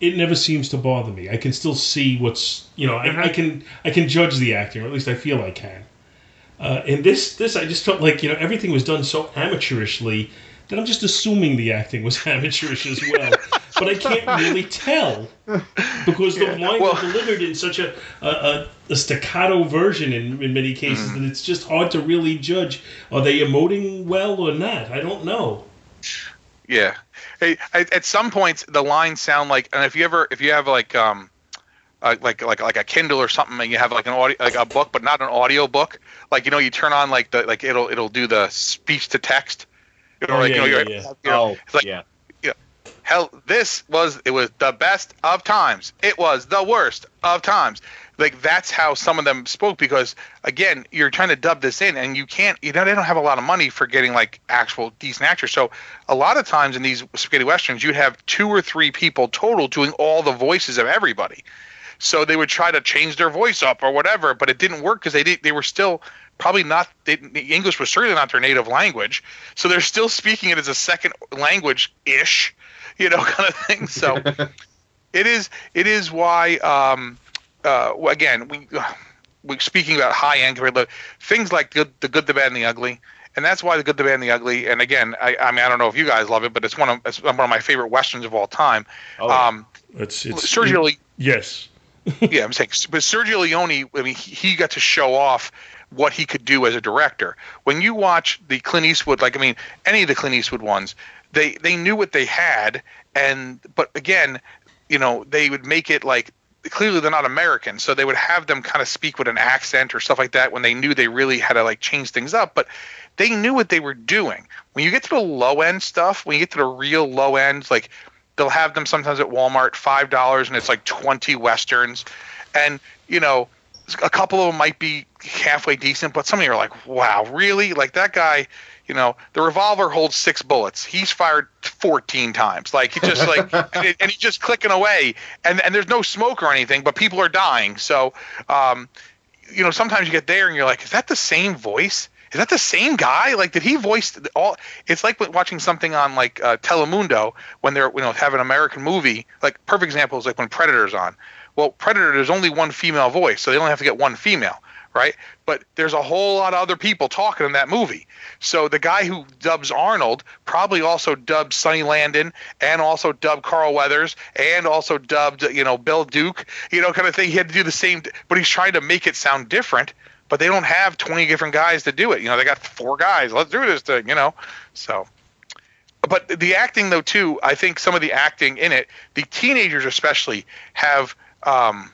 it never seems to bother me. I can still see what's you know I, I can I can judge the acting, or at least I feel I can. Uh, in this this I just felt like you know everything was done so amateurishly that I'm just assuming the acting was [laughs] amateurish as well. but I can't really tell because the lines are delivered in such a a, a, staccato version in, in many cases that it's just hard to really judge. Are they emoting well or not? I don't know. Yeah. Hey, at, at some points the lines sound like, and if you ever, if you have like, um, uh, like like like a Kindle or something, and you have like an audio, like a book, but not an audio book. Like you know, you turn on like the like it'll it'll do the speech to text. Or Oh, like, yeah, you know, yeah, you're- yeah. you know, Oh, it's like, yeah. yeah. Hell, this was it was the best of times. It was the worst of times. Like that's how some of them spoke because again, you're trying to dub this in, and you can't. You know, they don't have a lot of money for getting like actual decent actors. So a lot of times in these spaghetti westerns, you'd have two or three people total doing all the voices of everybody. So they would try to change their voice up or whatever, but it didn't work because they did, they were still probably not they, English was certainly not their native language, so they're still speaking it as a second language ish, you know, [laughs] kind of thing. So [laughs] it is it is why um, uh, again we we speaking about high end compared to things like the, the good, the bad, and the ugly. And that's why the good, the bad, and the ugly. And again, I, I mean, I don't know if you guys love it, but it's one of it's one of my favorite westerns of all time. Oh, um, It's it's Sergio Le- Yes. [laughs] yeah, I'm saying, but Sergio Leone, I mean, he, he got to show off what he could do as a director. When you watch the Clint Eastwood, like I mean, any of the Clint Eastwood ones, they they knew what they had, and but again, you know, they would make it like clearly they're not American, so they would have them kind of speak with an accent or stuff like that when they knew they really had to like change things up. But they knew what they were doing. When you get to the low end stuff, when you get to the real low end, like they'll have them sometimes at Walmart five dollars and it's like twenty westerns, and you know a couple of them might be halfway decent, but some of you are like, wow, really? Like that guy, you know, the revolver holds six bullets. He's fired 14 times. Like he just like, [laughs] and, it, and, he's just clicking away, and and there's no smoke or anything, but people are dying. So, um, you know, sometimes you get there and you're like, is that the same voice? Is that the same guy? Like, did he voice all? It's like watching something on like uh, Telemundo when they're you know have an American movie. Like perfect example is like when Predator's on well, Predator, there's only one female voice, so they only have to get one female, right? But there's a whole lot of other people talking in that movie. So the guy who dubs Arnold probably also dubbed Sonny Landham and also dubbed Carl Weathers and also dubbed, you know, Bill Duke, you know, kind of thing. He had to do the same, but he's trying to make it sound different. But they don't have 20 different guys to do it. You know, they got four guys. Let's do this thing, you know. So but the acting though too i think some of the acting in it the teenagers especially have um,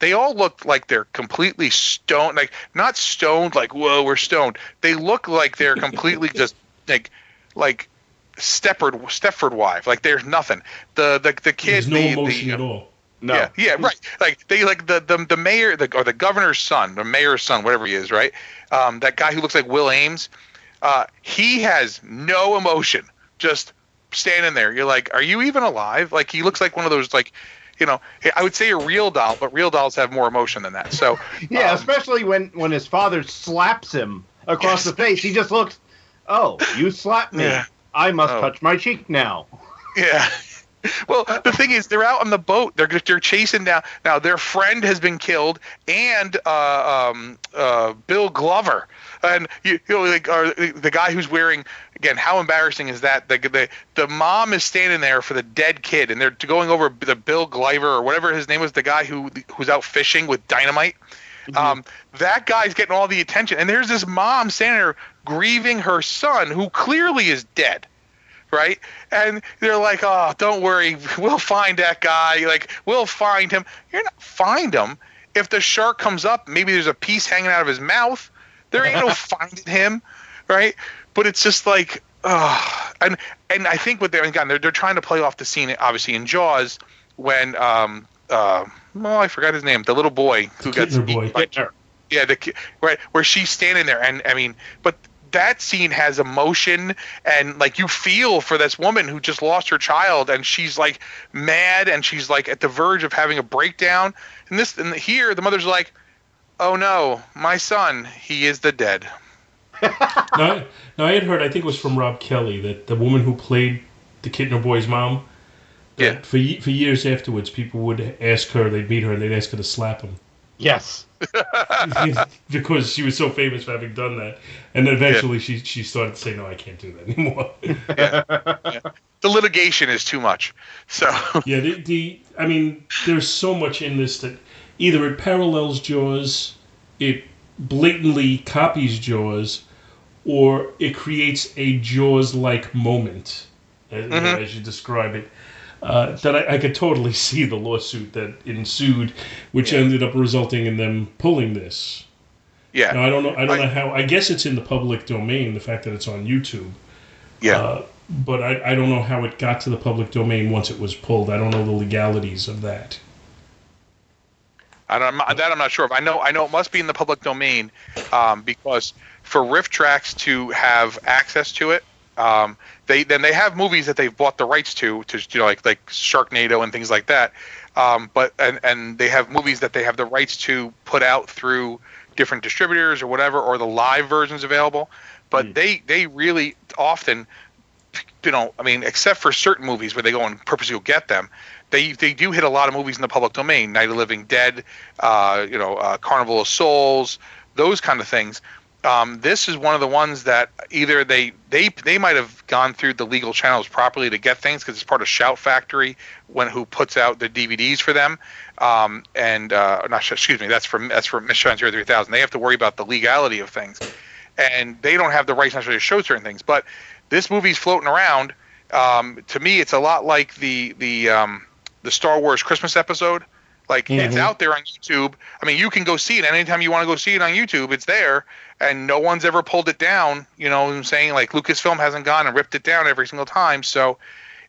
they all look like they're completely stoned, like not stoned, like whoa, we're stoned. They look like they're completely just like like Stepford Stepford wife. Like there's nothing. The the the kid. There's no the, emotion the, at all. No. Yeah, yeah, right. Like they like the the the mayor the, or the governor's son, the mayor's son, whatever he is, right? Um, that guy who looks like Will Ames. Uh, he has no emotion, just standing there. You're like, are you even alive? Like he looks like one of those like you know, I would say a real doll, but real dolls have more emotion than that. So [laughs] yeah, um, especially when when his father slaps him across the face, he just looks, oh, you slapped me. Yeah. I must Oh. touch my cheek now. [laughs] Yeah. Well, the thing is, they're out on the boat. They're they're chasing down. Now their friend has been killed, and uh, um, uh, Bill Glover, and you, you know, like uh, the guy who's wearing again. How embarrassing is that? The, the the mom is standing there for the dead kid, and they're going over the Bill Gliver or whatever his name was, the guy who who's out fishing with dynamite. Um, that guy's getting all the attention, and there's this mom standing there grieving her son, who clearly is dead right? And they're like, "Oh, don't worry, [laughs] we'll find that guy. Like, we'll find him. You're not find him. If the shark comes up, maybe there's a piece hanging out of his mouth. There ain't no [laughs] finding him, right? But it's just like, oh, and and I think what they're again, they're they're trying to play off the scene, obviously in Jaws, when um uh oh I forgot his name, the little boy who gets Kintner eaten boy. by- yeah, the ki- right where she's standing there, and I mean, but that scene has emotion and like you feel for this woman who just lost her child and she's like mad and she's like at the verge of having a breakdown. And this and here the mother's like oh no my son he is the dead. [laughs] Now, now I had heard, I think it was from Rob Kelly, that the woman who played the Kintner boy's mom, Yeah. for for years afterwards, people would ask her, they'd meet her, and they'd ask her to slap him Yes. [laughs] because she was so famous for having done that. And then eventually, she she started to say, "No, I can't do that [laughs] anymore." the litigation is too much so [laughs] yeah, the, the I mean, there's so much in this that either it parallels Jaws, it blatantly copies Jaws, or it creates a Jaws-like moment, as, you know, Mhm. as you describe it. Uh, that I, I could totally [laughs] see the lawsuit that ensued, which ended up resulting in them pulling this. yeah Now I don't know. I don't I- know how. I guess it's in the public domain. The fact that it's on YouTube. yeah Uh, but I, I don't know how it got to the public domain once it was pulled. I don't know the legalities of that. I don't, that I'm not sure of. I know I know it must be in the public domain um, because for RiffTrax to have access to it, um, they then they have movies that they've bought the rights to, to you know like like Sharknado and things like that. Um, but and and they have movies that they have the rights to put out through different distributors or whatever, or the live versions available. But they they really often you know, I mean, except for certain movies where they go and purposely go get them, they they do hit a lot of movies in the public domain. Night of Living Dead, uh, you know, uh, Carnival of Souls, those kind of things. Um, this is one of the ones that either they they they might have gone through the legal channels properly to get things because it's part of Shout Factory when who puts out the DVDs for them. Um, and uh, not excuse me, that's from that's from Mission Zero Three Thousand. They have to worry about the legality of things, and they don't have the rights necessarily to show certain things. But this movie's floating around. Um, to me, it's a lot like the the um, the Star Wars Christmas episode. Like it's Mhm. out there on YouTube. I mean, you can go see it anytime you want to go see it on YouTube. It's there, and no one's ever pulled it down. You know what I'm saying? Like Lucasfilm hasn't gone and ripped it down every single time. So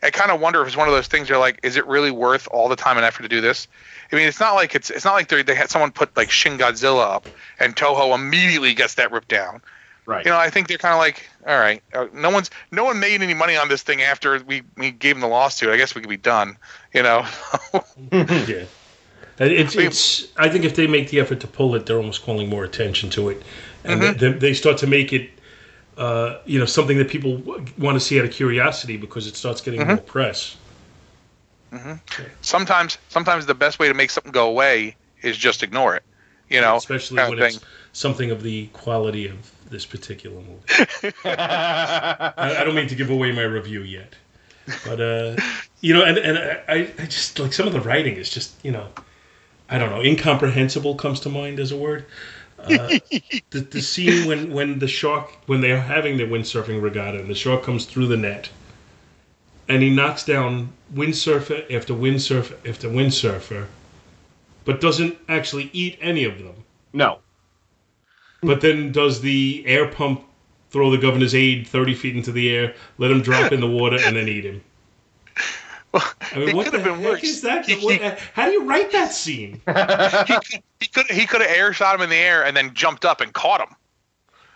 I kind of wonder if it's one of those things. You're like, is it really worth all the time and effort to do this? I mean, it's not like it's it's not like they they had someone put like Shin Godzilla up and Toho immediately gets that ripped down. Right. You know, I think they're kind of like, all right, uh, no one's no one made any money on this thing after we we gave them the lawsuit. I guess we could be done. You know. [laughs] [laughs] yeah. It's, it's. I think if they make the effort to pull it, they're almost calling more attention to it, and Mhm. they, they start to make it, uh, you know, something that people want to see out of curiosity because it starts getting Mhm. more press. hmm Sometimes sometimes the best way to make something go away is just ignore it. You know, especially when it's something of the quality of this particular movie. [laughs] I, I don't mean to give away my review yet, but uh, you know, and and I, I just like some of the writing is just you know, I don't know, incomprehensible comes to mind as a word. Uh, [laughs] the, the scene when, when the shark when they're having the windsurfing regatta and the shark comes through the net and he knocks down windsurfer after windsurfer after windsurfer but doesn't actually eat any of them No. but then does the air pump throw the governor's aide 30 feet into the air, let him drop in the water, and then eat him? I mean, it could have been worse. is that? What- how do you write that scene? [laughs] he could he could have air shot him in the air and then jumped up and caught him.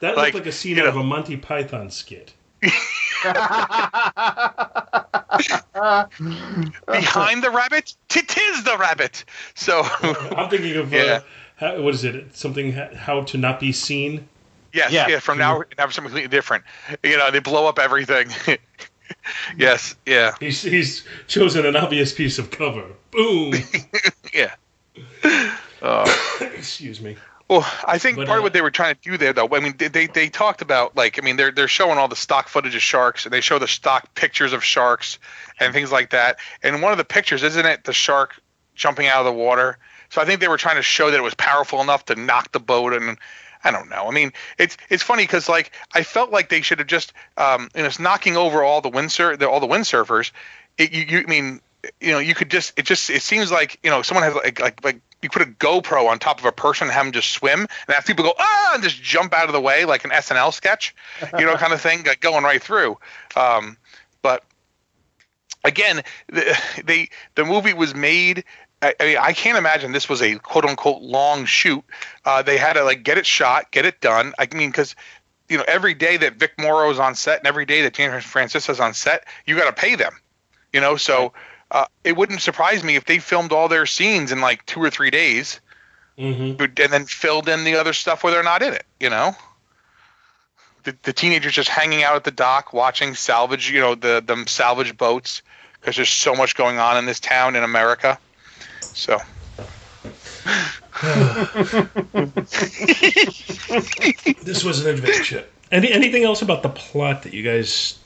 That Like, looked like a scene you out of a Monty Python skit. [laughs] Behind the rabbit, tis the rabbit. So [laughs] I'm thinking of Yeah. uh, how, what is it? Something how to not be seen. yes, Yeah. yeah. From now now something completely different. You know, they blow up everything. [laughs] yes, yeah, He's he's chosen an obvious piece of cover. Boom. [laughs] yeah. Uh, [coughs] Excuse me. Well, I think But, part uh, of what they were trying to do there, though, I mean, they, they they talked about like, I mean, they're they're showing all the stock footage of sharks, and they show the stock pictures of sharks and things like that. And one of the pictures, isn't it, the shark jumping out of the water? So I think they were trying to show that it was powerful enough to knock the boat. And I don't know. I mean, it's it's funny because like I felt like they should have just, um, you know, it's knocking over all the windsurf, the, all the windsurfers. It, you, you, I mean, you know, you could just it just it seems like you know someone has like like like you put a GoPro on top of a person and have them just swim and have people go ah and just jump out of the way like an SNL sketch, you know, [laughs] kind of thing, like going right through. Um, but again, the, they the movie was made. I, I mean, I can't imagine this was a quote unquote long shoot. Uh, they had to like get it shot, get it done. I mean, because you know, every day that Vic Morrow's on set and every day that James Franciscus on set, you got to pay them. You know, so uh, it wouldn't surprise me if they filmed all their scenes in like two or three days, Mm-hmm. and then filled in the other stuff where they're not in it. You know, the, the teenagers just hanging out at the dock watching salvage, you know, the the salvage boats because there's so much going on in this town in America. So. [laughs] This was an adventure. Any anything else about the plot that you guys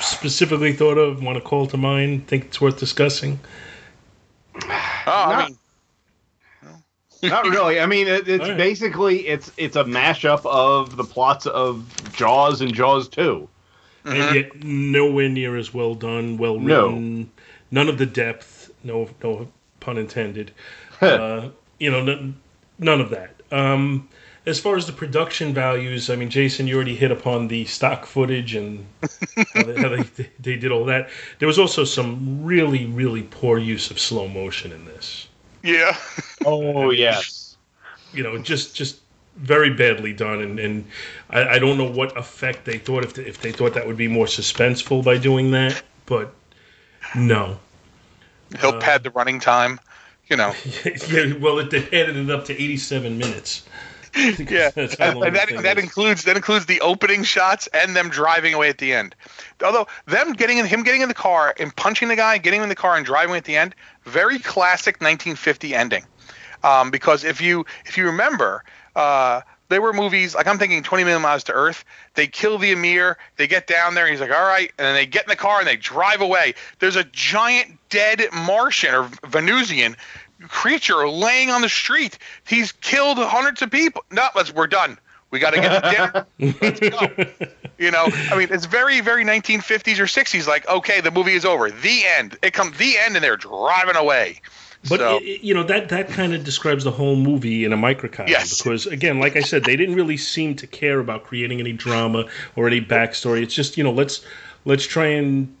specifically thought of, want to call to mind, think it's worth discussing? [sighs] Oh, I mean, Not really. I mean, it, it's All right. basically it's it's a mashup of the plots of Jaws and Jaws Two. and mm-hmm. yet nowhere near as well done, well No. written. None of the depth. No, no pun intended. [laughs] uh, you know, none, none of that. Um, as far as the production values, I mean, Jason, you already hit upon the stock footage and how, they, how they, [laughs] they did all that. There was also some really, really poor use of slow motion in this. yeah. [laughs] Oh yes. You know, just just very badly done, and, and I, I don't know what effect they thought if they, if they thought that would be more suspenseful by doing that, but no. He'll pad the running time. You know. [laughs] yeah, well, it, they added it up to 87 minutes. [laughs] yeah, [laughs] and, long and the that that includes that includes the opening shots and them driving away at the end. Although them getting in him getting in the car and punching the guy, getting in the car and driving at the end, very classic 1950 ending. Um, because if you if you remember, uh, there were movies like I'm thinking 20 Million Miles to Earth. They kill the Ymir, they get down there, he's like, all right, and then they get in the car and they drive away. There's a giant dead Martian or Venusian creature laying on the street. He's killed hundreds of people. No, let's we're done. We got to get to dinner. Let's go. [laughs] You know, I mean, it's very, very 1950s or 60s. Like, okay, the movie is over. The end. It comes the end, and they're driving away. But so, it, you know that that kind of describes the whole movie in a microcosm. Yes. Because again, like I said, they didn't really seem to care about creating any drama or any backstory. It's just you know let's let's try and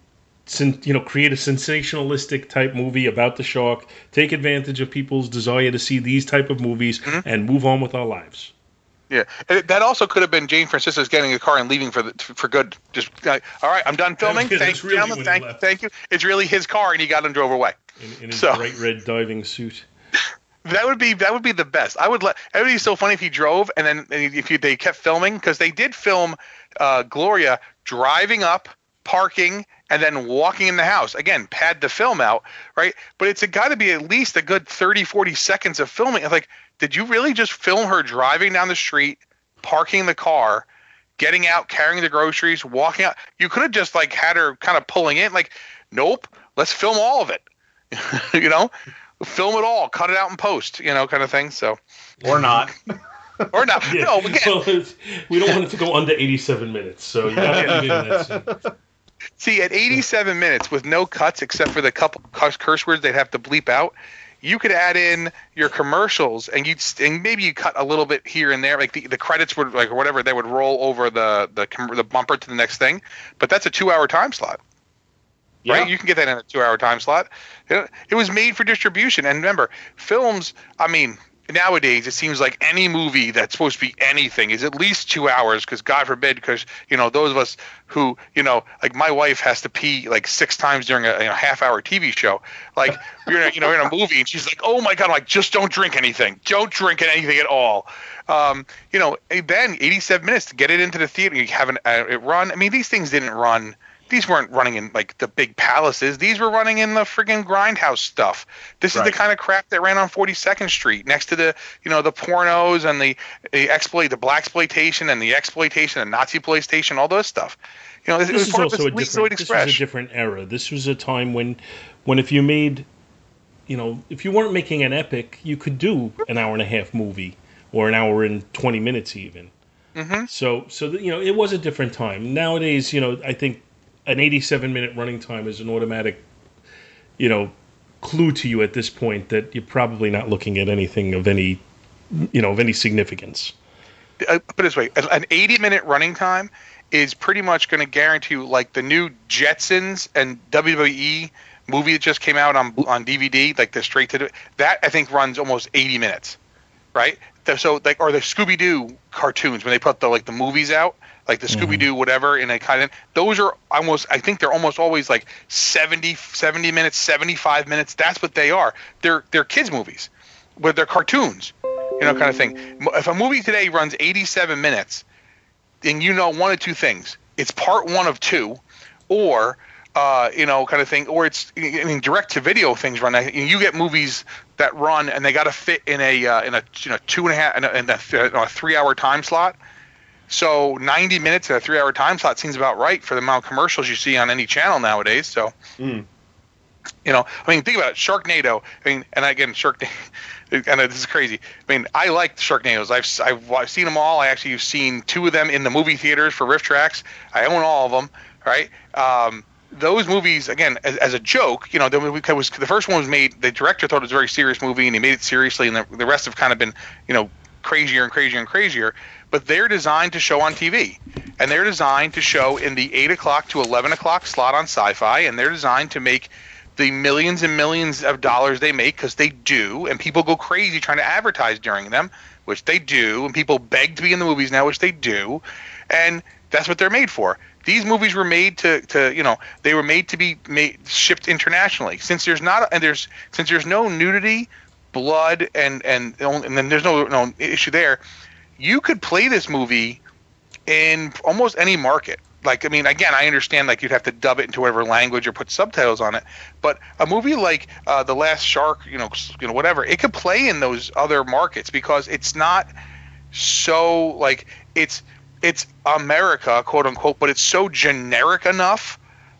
you know create a sensationalistic type movie about the shark, take advantage of people's desire to see these type of movies, Mm-hmm. and move on with our lives. yeah, that also could have been James Franciscus getting a car and leaving for the, for good. Just like, all right, I'm done filming. Thank you, really gentlemen. when he Thank, thank you. It's really his car, and he got and drove away. In, in his So- bright red diving suit. [laughs] That would be that would be the best. I would let. It would be so funny if he drove and then and if you, they kept filming because they did film uh, Gloria driving up, parking, and then walking in the house. Again, pad the film out, right? But it's got to be at least a good 30, 40 seconds of filming. It's like, did you really just film her driving down the street, parking the car, getting out, carrying the groceries, walking out? You could have just like had her kind of pulling in. Like, nope, let's film all of it. [laughs] you know, film it all, cut it out in post. You know, kind of thing. So Or not. [laughs] or not. [laughs] Yeah. No, again, Well, we don't want it to go under 87 minutes, so you got to leave it in that scene. See, at 87 minutes with no cuts except for the couple curse words they'd have to bleep out, you could add in your commercials and you'd and maybe you cut a little bit here and there, like the, the credits would like or whatever they would roll over the the the bumper to the next thing. But that's a two-hour time slot, right? You can get that in a two-hour time slot. It, was made for distribution, and remember, films. I mean. Nowadays, it seems like any movie that's supposed to be anything is at least two hours. Because God forbid, because you know those of us who you know, like my wife has to pee like six times during a, you know, half-hour TV show. Like you're in a, you know in a movie, and she's like, "Oh my God!" I'm like, just don't drink anything. Don't drink anything at all. Um, you know, then 87 minutes to get it into the theater. You have an, uh, it run. I mean, these things didn't run. These weren't running in like the big palaces. These were running in the friggin' grindhouse stuff. This is the kind of crap that ran on 42nd Street next to the, you know, the pornos and the, the exploit, the black exploitation and the exploitation and Nazisploitation, all those stuff. You know, it This was is part of also a different. This was a Express. different era. This was a time when, when if you made, you know, if you weren't making an epic, you could do an hour and a half movie or an hour and 20 minutes even. Mm-hmm. So, so you know, it was a different time. Nowadays, you know, I think an 87 minute running time is an automatic, you know, clue to you at this point that you're probably not looking at anything of any, you know, of any significance. uh, put it this way, an- an 80 minute running time is pretty much going to guarantee you like the new Jetsons and WWE movie that just came out on on DVD, like the straight to that I think runs almost 80 minutes, right? So like or the Scooby Doo cartoons when they put the like the movies out, like the Scooby Doo whatever, and they kind of those are almost I think they're almost always like 70 70 minutes, 75 minutes. That's what they are. They're they're kids movies, but they're cartoons you know, kind of thing. If a movie today runs 87 minutes, then you know one of two things: it's part one of two, or uh, you know, kind of thing, or it's I mean, direct to video things run. You get movies that run and they got to fit in a uh, in a you know two and a half in a, in a, th- a three hour time slot. So 90 minutes in a three hour time slot seems about right for the amount of commercials you see on any channel nowadays. So Mm. you know, I mean, think about it. Sharknado. I mean, and again, Sharknado. [laughs] And this is crazy. I mean, I like Sharknadoes. I've, I've I've seen them all. I actually have seen two of them in the movie theaters for RiffTrax. I own all of them. Right. Um, those movies, again, as, as a joke, you know, the was the first one was made. The director thought it was a very serious movie, and he made it seriously. And the, the rest have kind of been, you know, crazier and crazier and crazier. But they're designed to show on TV, and they're designed to show in the eight o'clock to eleven o'clock slot on Sci-Fi, and they're designed to make the millions and millions of dollars they make because they do, and people go crazy trying to advertise during them, which they do, and people beg to be in the movies now, which they do, and that's what they're made for. These movies were made to, to you know, they were made to be made shipped internationally. Since there's not and there's since there's no nudity, blood, and and and then there's no no issue there, you could play this movie in almost any market. Like, I mean, again, I understand like you'd have to dub it into whatever language or put subtitles on it, but a movie like uh, The Last Shark, you know, you know, whatever, it could play in those other markets because it's not so like it's it's America, quote unquote, but it's so generic enough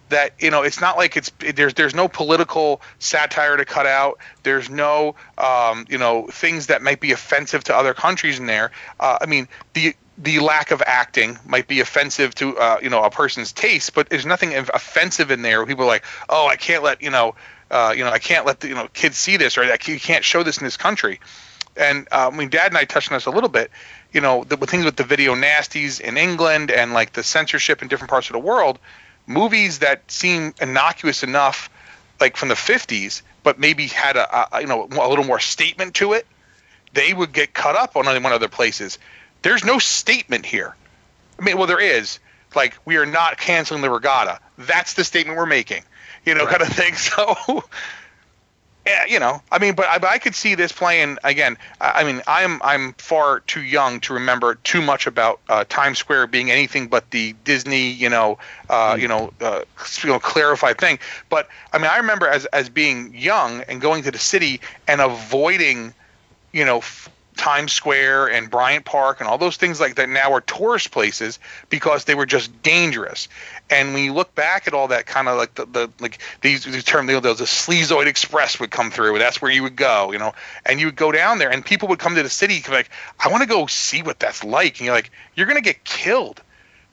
that you know it's not like it's there's there's no political satire to cut out. There's no um, you know things that might be offensive to other countries in there. Uh, I mean the the lack of acting might be offensive to uh, you know a person's taste, but there's nothing offensive in there. People are like, oh, I can't let you know uh, you know, I can't let the you know kids see this, or can't- you can't show this in this country. And uh, I mean, Dad and I touched on this a little bit. You know, the with things with the video nasties in England and like the censorship in different parts of the world, movies that seem innocuous enough, like from the '50s, but maybe had a, a you know a little more statement to it, they would get cut up on one other places. There's no statement here. I mean, well, there is. Like, we are not canceling the regatta. That's the statement we're making. You know, kind of thing. [laughs] So, yeah, you know, I mean, but I, but I could see this playing again. I, I mean, I'm I'm far too young to remember too much about uh, Times Square being anything but the Disney, you know, uh, you know, uh, you know, clarified thing. But I mean, I remember as as being young and going to the city and avoiding, you know. F- Times Square and Bryant Park and all those things like that now are tourist places because they were just dangerous. And when you look back at all that kind of like the, the like these these term you know, the Sleazoid Express would come through, and that's where you would go, you know, and you would go down there and people would come to the city like, I want to go see what that's like. And you're like, you're gonna get killed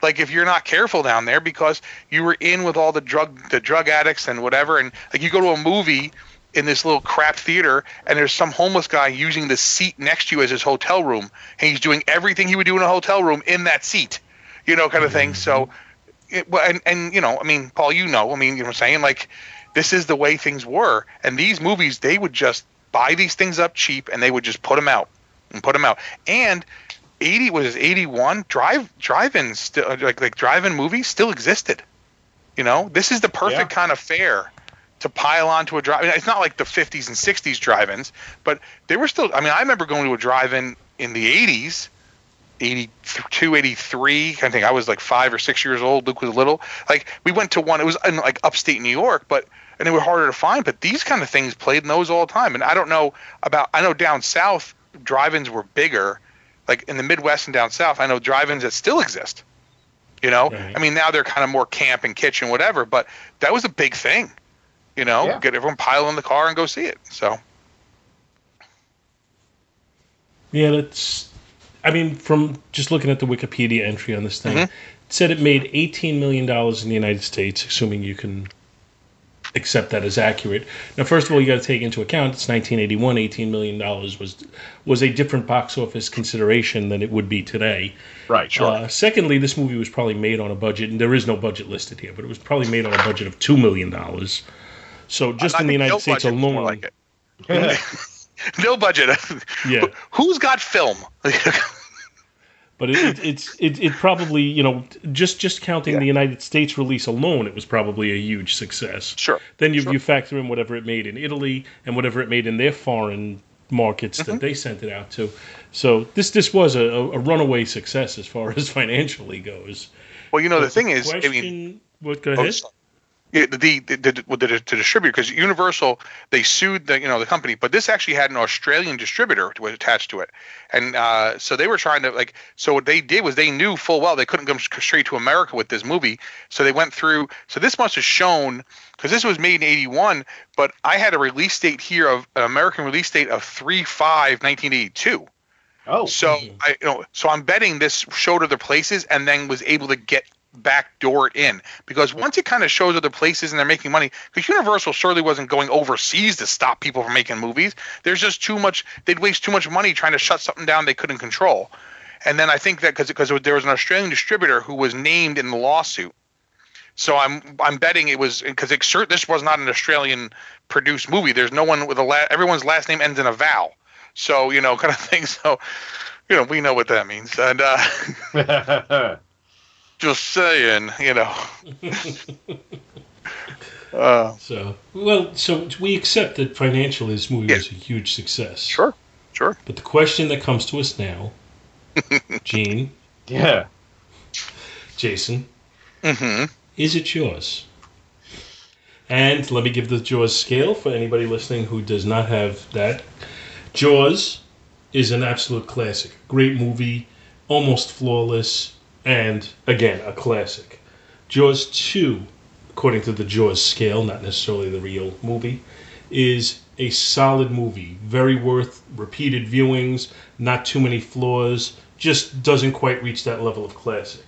like if you're not careful down there because you were in with all the drug the drug addicts and whatever and like you go to a movie in this little crap theater and there's some homeless guy using the seat next to you as his hotel room and he's doing everything he would do in a hotel room in that seat you know kind of thing. So mm-hmm. it, well, and and you know i mean paul you know i mean you know what i'm saying? Like this is the way things were. And these movies they would just buy these things up cheap and they would just put them out and put them out. And 80 was 81 drive drive-in still like like drive-in movies still existed. You know this is the perfect kind of fare to pile onto a drive. I mean, it's not like the 50s and 60s drive-ins, but they were still. I mean, I remember going to a drive-in in the 80s, 82, 83. I think I was like five or six years old. Luke was little. Like we went to one. It was in like upstate New York, but and they were harder to find. But these kind of things played in those all the time. And I don't know about. I know down south drive-ins were bigger. Like in the Midwest and down south, I know drive-ins that still exist. You know, I mean now they're kind of more camp and kitchen, whatever. But that was a big thing. You know, Yeah. get everyone pile in the car and go see it. So Yeah, that's. I mean, from just looking at the Wikipedia entry on this thing, Mhm. it said it made $18 million in the United States, assuming you can accept that as accurate. Now, first of all, you got to take into account it's 1981. $18 million was was a different box office consideration than it would be today. Right, sure. Uh, secondly, this movie was probably made on a budget, and there is no budget listed here, but it was probably made on a budget of $2 million. So just in the United no States budget alone. like it. [laughs] no budget. Yeah. Who's got film? [laughs] But it, it, it's it, it probably you know just just counting the United States release alone, it was probably a huge success. Sure. Then you you factor in whatever it made in Italy and whatever it made in their foreign markets Mm-hmm. that they sent it out to. So this this was a, a runaway success as far [laughs] as financially goes. well, you know the But thing is, I mean, what go Oh, ahead? sorry. Yeah, the the, the, the, distributor because Universal they sued the you know the company, but this actually had an Australian distributor to, attached to it, and uh, so they were trying to like so what they did was they knew full well they couldn't come straight to America with this movie, so they went through. So this must have shown because this was made in '81, but I had a release date here of an American release date of three five 1982. Oh, So I you know so I'm betting this showed other places and then was able to get backdoor it in because once it kind of shows other places and they're making money because Universal surely wasn't going overseas to stop people from making movies. There's just too much. They'd waste too much money trying to shut something down they couldn't control. And then I think that because because there was an Australian distributor who was named in the lawsuit. So I'm I'm betting it was because this was not an Australian produced movie. There's no one with a la- everyone's last name ends in a vowel. So you know [laughs] kind of thing. So you know we know what that means. And uh, [laughs] [laughs] just saying, you know. [laughs] uh, So well, so we accept that financially this movie was a huge success. Sure, sure. But the question that comes to us now, [laughs] Gene, yeah, Jason, mm-hmm. is it Jaws? And let me give the Jaws scale for anybody listening who does not have that. Jaws is an absolute classic. Great movie, almost flawless, and again, a classic. Jaws 2, according to the Jaws scale, not necessarily the real movie, is a solid movie. Very worth repeated viewings, not too many flaws, just doesn't quite reach that level of classic.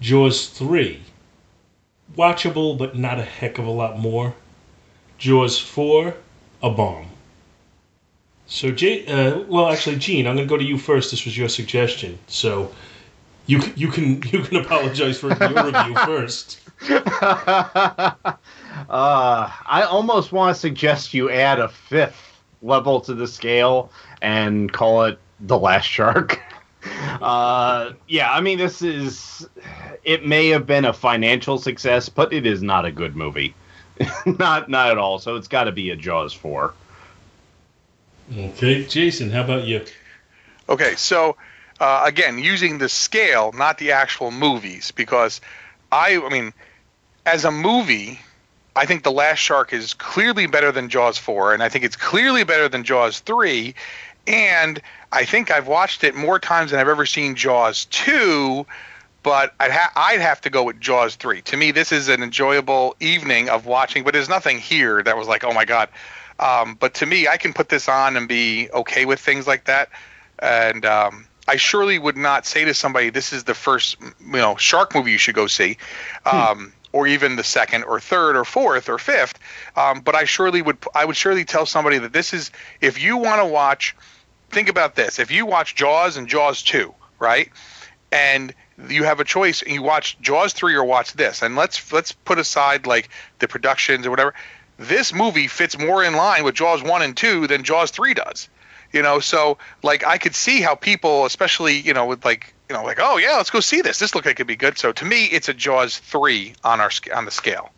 Jaws 3, watchable, but not a heck of a lot more. Jaws 4, a bomb. So, Jay, uh, well, actually, Gene, I'm going to go to you first. This was your suggestion, so you you can you can apologize for your review [laughs] first. [laughs] uh, I almost want to suggest you add a fifth level to the scale and call it the last shark. [laughs] Uh, yeah, I mean, this is. It may have been a financial success, but it is not a good movie. not not at all. So it's got to be a Jaws four. Okay, Jason, how about you? Okay, so uh, again, using the scale, not the actual movies, because I, I mean, as a movie, I think The Last Shark is clearly better than Jaws 4, and I think it's clearly better than Jaws 3, and I think I've watched it more times than I've ever seen Jaws 2, but I'd, ha- I'd have to go with Jaws 3. To me, this is an enjoyable evening of watching, but there's nothing here that was like, oh my God. Um, but to me, I can put this on and be okay with things like that. And um, I surely would not say to somebody, "This is the first, you know, shark movie you should go see," um, or even the second, or third, or fourth, or fifth. Um, but I surely would, I would surely tell somebody that this is, if you want to watch, think about this: if you watch Jaws and Jaws two, right, and you have a choice, and you watch Jaws three or watch this, and let's let's put aside like the productions or whatever. This movie fits more in line with Jaws one and two than Jaws three does you know so like i could see how people especially you know with like you know like oh yeah let's go see this this look like it could be good so to me it's a jaws 3 on our on the scale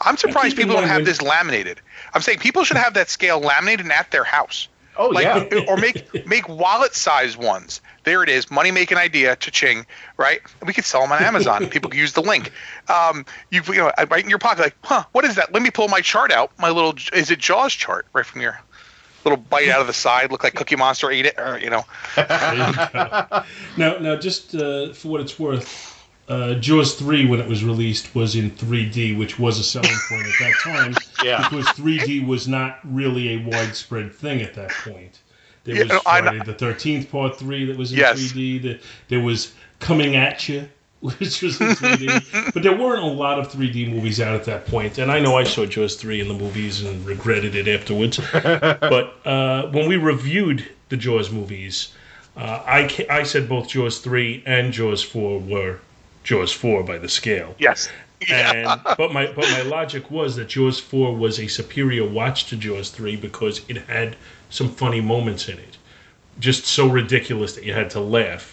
i'm surprised people don't have this laminated i'm saying people should have that scale laminated at their house Oh like, yeah. [laughs] or make make wallet size ones. There it is, money making idea, cha-ching, right? We could sell them on Amazon. [laughs] People can use the link. Um, you you know, right in your pocket, like, huh? What is that? Let me pull my chart out. My little is it Jaws chart right from your little bite out of the side, look like Cookie Monster ate it, or you know. You [laughs] now, now, just uh, for what it's worth, uh, Jaws 3, when it was released, was in 3D, which was a selling point at that time. [laughs] Yeah. Because 3D was not really a widespread thing at that point. There Yeah, was no, I know. Friday the 13th Part 3 that was in Yes. 3D. The, there was Coming At You, which was in 3D. but there weren't a lot of 3D movies out at that point. And I know I saw Jaws 3 in the movies and regretted it afterwards. [laughs] but uh, when we reviewed the Jaws movies, uh, I, I said both Jaws 3 and Jaws 4 were Jaws 4 by the scale. Yes. And [laughs] but my but my logic was that Jaws 4 was a superior watch to Jaws 3 because it had some funny moments in it. Just so ridiculous that you had to laugh.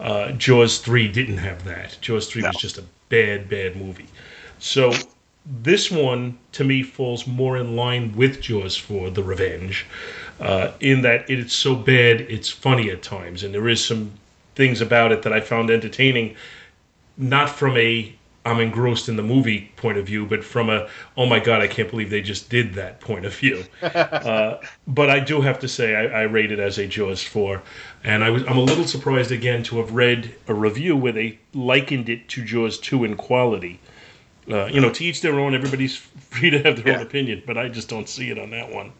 Uh, Jaws 3 didn't have that. Jaws 3 was just a bad, bad movie. So this one, to me, falls more in line with Jaws 4, The Revenge, uh, in that it's so bad it's funny at times. And there is some things about it that I found entertaining, not from a I'm engrossed in the movie point of view, but from a oh my god, I can't believe they just did that point of view. [laughs] uh, but I do have to say I, I rate it as a Jaws four, and I was I'm a little surprised again to have read a review where they likened it to Jaws two in quality. Uh, you know, to each their own. Everybody's [laughs] free to have their own opinion, but I just don't see it on that one.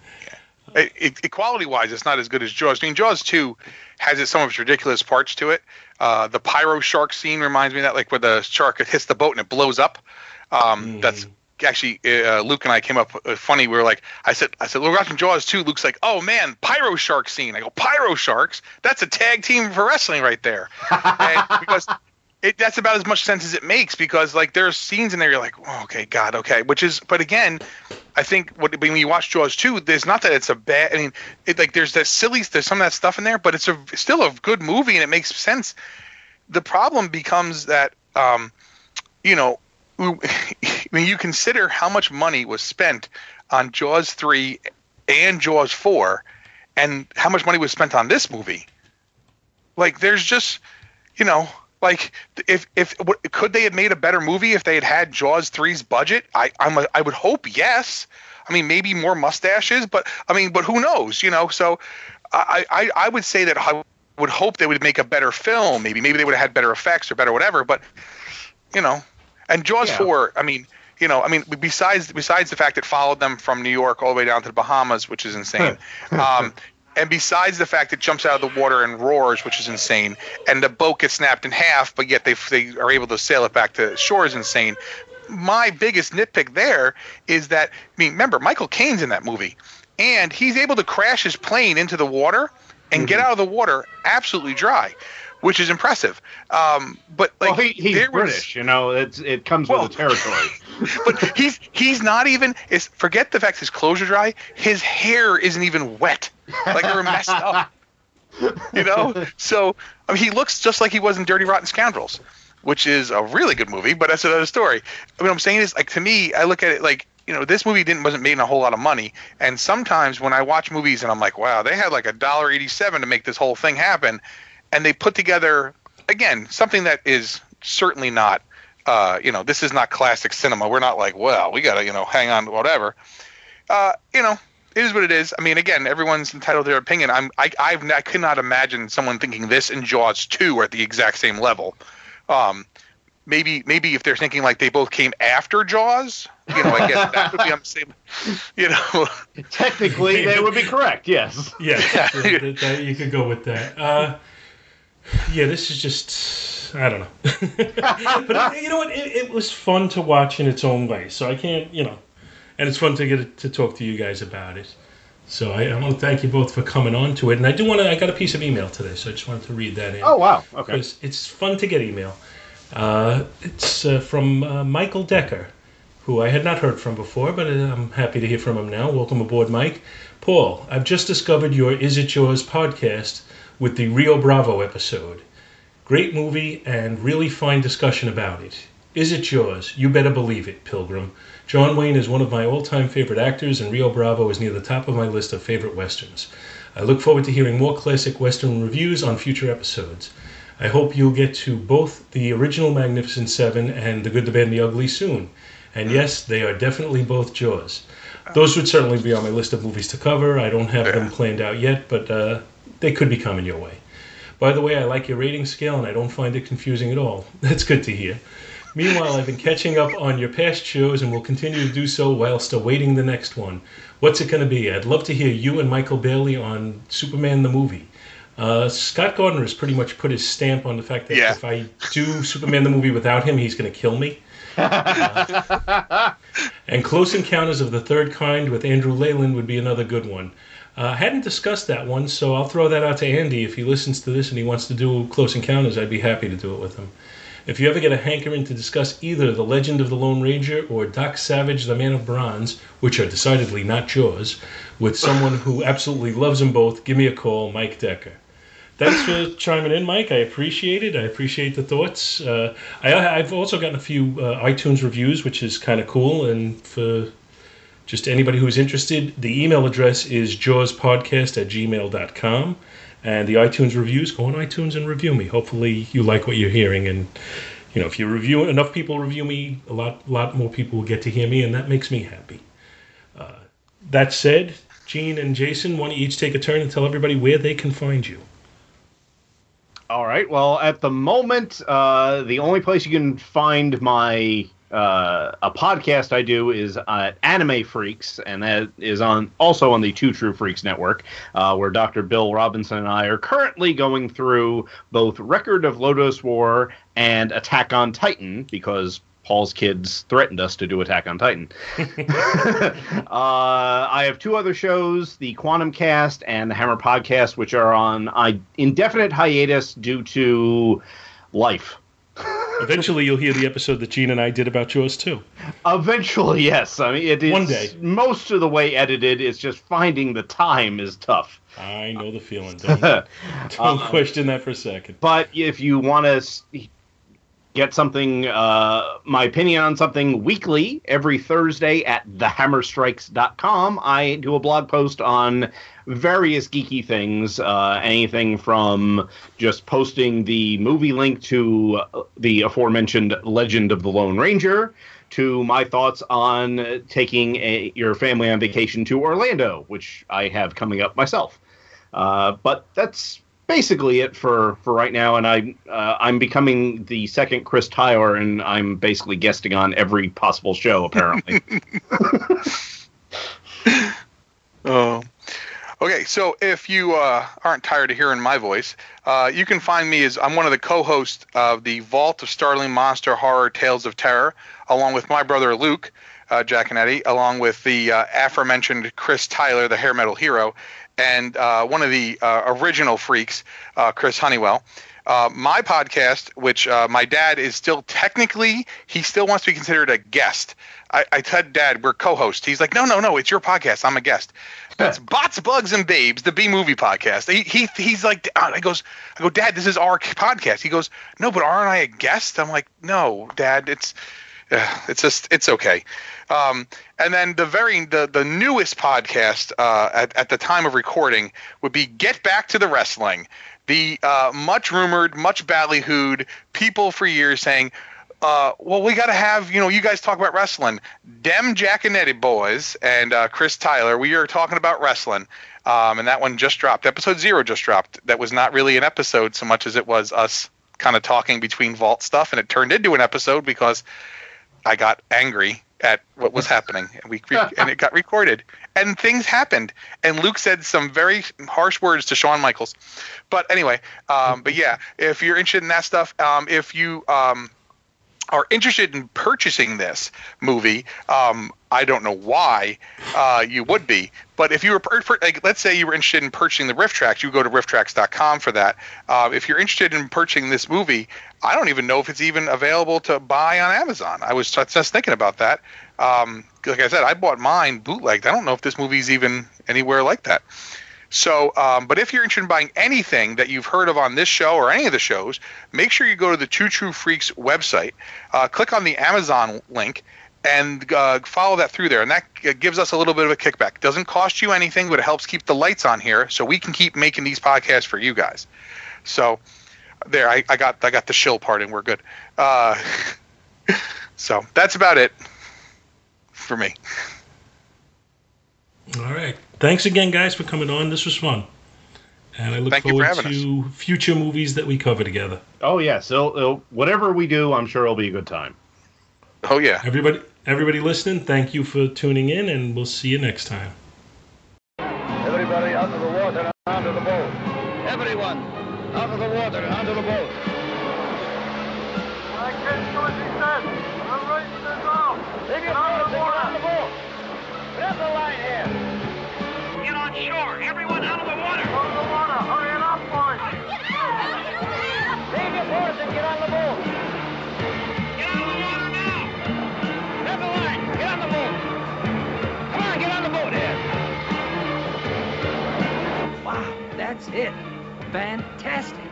It, it, equality wise, it's not as good as Jaws. I mean, Jaws 2 has its, some of its ridiculous parts to it. Uh, the pyro shark scene reminds me of that, like where the shark hits the boat and it blows up. Um, That's actually uh, Luke and I came up uh, funny. We were like, I said, I said, we're watching Jaws 2. Luke's like, oh man, pyro shark scene. I go, pyro sharks? That's a tag team for wrestling right there. [laughs] and because it, that's about as much sense as it makes because like there's scenes in there you're like oh, okay god okay which is but again i think what when you watch jaws 2 there's not that it's a bad i mean it like there's that silly there's some of that stuff in there but it's a still a good movie and it makes sense. The problem becomes that um you know [laughs] when you consider how much money was spent on jaws 3 and jaws 4 and how much money was spent on this movie like there's just you know like if if could they have made a better movie if they had had Jaws 3's budget? I I'm a, I would hope yes. I mean maybe more mustaches, but I mean but who knows, you know? So I I, I would say that I would hope they would make a better film. Maybe maybe they would have had better effects or better whatever. But you know, and Jaws Yeah. 4. I mean. You know, I mean, besides besides the fact it followed them from New York all the way down to the Bahamas, which is insane, um, and besides the fact it jumps out of the water and roars, which is insane, and the boat gets snapped in half, but yet they they are able to sail it back to shore is insane. my biggest nitpick there is that I mean, remember Michael Caine's in that movie, and he's able to crash his plane into the water and get out of the water absolutely dry, which is impressive. Um, but like well, he, he's there was- British, you know. It's it comes with the [laughs] territory. but he's he's not even is forget the fact his clothes are dry. His hair isn't even wet. [laughs] Like they're messed up. You know? So I mean he looks just like he was in Dirty Rotten Scoundrels, which is a really good movie, but that's another story. I mean I'm saying is like to me, I look at it like you know, this movie didn't wasn't making a whole lot of money, and sometimes when I watch movies and I'm like, wow, they had like a dollar eighty-seven to make this whole thing happen, and they put together again something that is certainly not uh, you know, this is not classic cinema. We're not like, well, we gotta, you know, hang on, whatever. Uh, you know, it is what it is. I mean, again, everyone's entitled to their opinion. I'm, I, I've, I could not imagine someone thinking this and Jaws two are at the exact same level. Um, maybe, maybe if they're thinking like they both came after Jaws, you know, I guess that would be on the [laughs] same, you know. Technically, they would be correct. Yes. Yeah, that- that- that- you could go with that. Uh, yeah, this is just I don't know, [laughs] but you know what? It, it was fun to watch in its own way. So I can't, you know, and it's fun to get to talk to you guys about it. So I, I want to thank you both for coming on to it, and I do want to. I got a piece of email today, so I just wanted to read that in. Oh wow. Okay. Because it's fun to get email. Uh, it's uh, from uh, Michael Decker, who I had not heard from before, but uh, I'm happy to hear from him now. Welcome aboard, Mike. Paul, I've just discovered your Is It Jaws podcast with the Rio Bravo episode. Great movie and really fine discussion about it. Is it Jaws? You better believe it, Pilgrim. John Wayne is one of my all time favorite actors, and Rio Bravo is near the top of my list of favorite westerns. I look forward to hearing more classic western reviews on future episodes. I hope you'll get to both the original Magnificent Seven and The Good, the Bad, and the Ugly soon. And yes, they are definitely both Jaws. Those would certainly be on my list of movies to cover. I don't have them planned out yet, but uh, they could be coming your way. By the way, I like your rating scale and I don't find it confusing at all. [laughs] That's good to hear. Meanwhile, I've been catching up on your past shows and will continue to do so whilst awaiting the next one. What's it going to be? I'd love to hear you and Michael Bailey on Superman the movie. Uh, Scott Gardner has pretty much put his stamp on the fact that Yeah. if I do Superman the movie without him, he's going to kill me. Uh, [laughs] and Close Encounters of the Third Kind with Andrew Leyland would be another good one. Uh, I hadn't discussed that one, so I'll throw that out to Andy. If he listens to this and he wants to do Close Encounters, I'd be happy to do it with him. If you ever get a hankering to discuss either The Legend of the Lone Ranger or Doc Savage, The Man of Bronze, which are decidedly not Jaws, with someone who absolutely loves them both, give me a call, Mike Decker. Thanks for chiming in, Mike. I appreciate it. I appreciate the thoughts. Uh, I, I've also gotten a few uh, iTunes reviews, which is kind of cool. And for just anybody who's interested, the email address is jawspodcast at gmail.com. And the iTunes reviews, go on iTunes and review me. Hopefully you like what you're hearing. And, you know, if you review, enough people review me, a lot, lot more people will get to hear me, and that makes me happy. Uh, that said, Gene and Jason, why don't you each take a turn and tell everybody where they can find you? All right. Well, at the moment, uh, the only place you can find my uh, a podcast I do is at Anime Freaks, and that is on also on the Two True Freaks network, uh, where Dr. Bill Robinson and I are currently going through both Record of Lodoss War and Attack on Titan because Paul's kids threatened us to do Attack on Titan. [laughs] [laughs] uh, I have two other shows, the Quantum Cast and the Hammer Podcast, which are on I, indefinite hiatus due to life. Eventually, you'll hear the episode that Gene and I did about Jaws 2. Eventually, yes. I mean, it is One day. most of the way edited. It's just finding the time is tough. I know the feeling. [laughs] Don't, don't Uh, question that for a second. But if you want to get something, uh, my opinion on something weekly every Thursday at thehammerstrikes.com, I do a blog post on various geeky things. Uh, anything from just posting the movie link to uh, the aforementioned Legend of the Lone Ranger. To my thoughts on taking a, your family on vacation to Orlando, which I have coming up myself. Uh, but that's basically it for, for right now. And I uh, I'm becoming the second Chris Tyler, and I'm basically guesting on every possible show apparently. [laughs] [laughs] Oh. Okay, so if you uh, aren't tired of hearing my voice, uh, you can find me as I'm one of the co-hosts of the Vault of Startling Monster Horror Tales of Terror, along with my brother Luke uh, Giaconetti, along with the uh, aforementioned Chris Tyler, the hair metal hero, and uh, one of the uh, original freaks, uh, Chris Honeywell. Uh, my podcast, which uh, my dad is still technically, he still wants to be considered a guest. I, I said, Dad, we're co-hosts. He's like, No, no, no, it's your podcast. I'm a guest. That's [laughs] Bots, Bugs, and Babes, the B movie podcast. He, he he's like, I goes, I go, Dad, this is our podcast. He goes, No, but aren't I a guest? I'm like, No, Dad, it's it's just it's okay. Um, and then the very the the newest podcast uh, at at the time of recording would be Get Back to the Wrestling. The uh, much rumored, much ballyhooed people for years saying, uh, well, we got to have, you know, you guys talk about wrestling. Dem Giaconetti boys and uh, Chris Tyler, we are talking about wrestling. Um, and that one just dropped. Episode zero just dropped. That was not really an episode so much as it was us kind of talking between vault stuff. And it turned into an episode because I got angry at what was happening and we [laughs] and it got recorded and things happened and luke said some very harsh words to Shawn michaels. But anyway um, but yeah if you're interested in that stuff um, if you um, are interested in purchasing this movie, um, I don't know why uh, you would be, but if you were, like, let's say you were interested in purchasing the RiffTrax, you go to rifftrax.com for that. Uh, if you're interested in purchasing this movie, I don't even know if it's even available to buy on Amazon. I was just thinking about that. Um, like I said, I bought mine bootlegged. I don't know if this movie's even anywhere like that. So, um, but if you're interested in buying anything that you've heard of on this show or any of the shows, make sure you go to the Two True Freaks website, uh, click on the Amazon link, and uh, follow that through there. And that gives us a little bit of a kickback. Doesn't cost you anything, but it helps keep the lights on here so we can keep making these podcasts for you guys. So, there, I, I got I got the shill part, and we're good. Uh, [laughs] so that's about it for me. All right. Thanks again, guys, for coming on. This was fun. And I look Thank you for forward having to future movies that we cover together. Oh yes, it'll, it'll, whatever we do, I'm sure it'll be a good time. Oh yeah. Everybody everybody listening, thank you for tuning in and we'll see you next time. Everybody out of the water and onto the boat. Everyone out of the water and onto the boat. I can't do as he said. I'm right with the now. Leave your boat and get on the boat. Get the line here. Get on shore. Everyone out of the water. Out of the water. Hurry it up, boys. Leave your boat and get on the boat. Get out of the water now. Grab the line. Get on the boat. Come on, get on the boat here. Wow, that's it. Fantastic.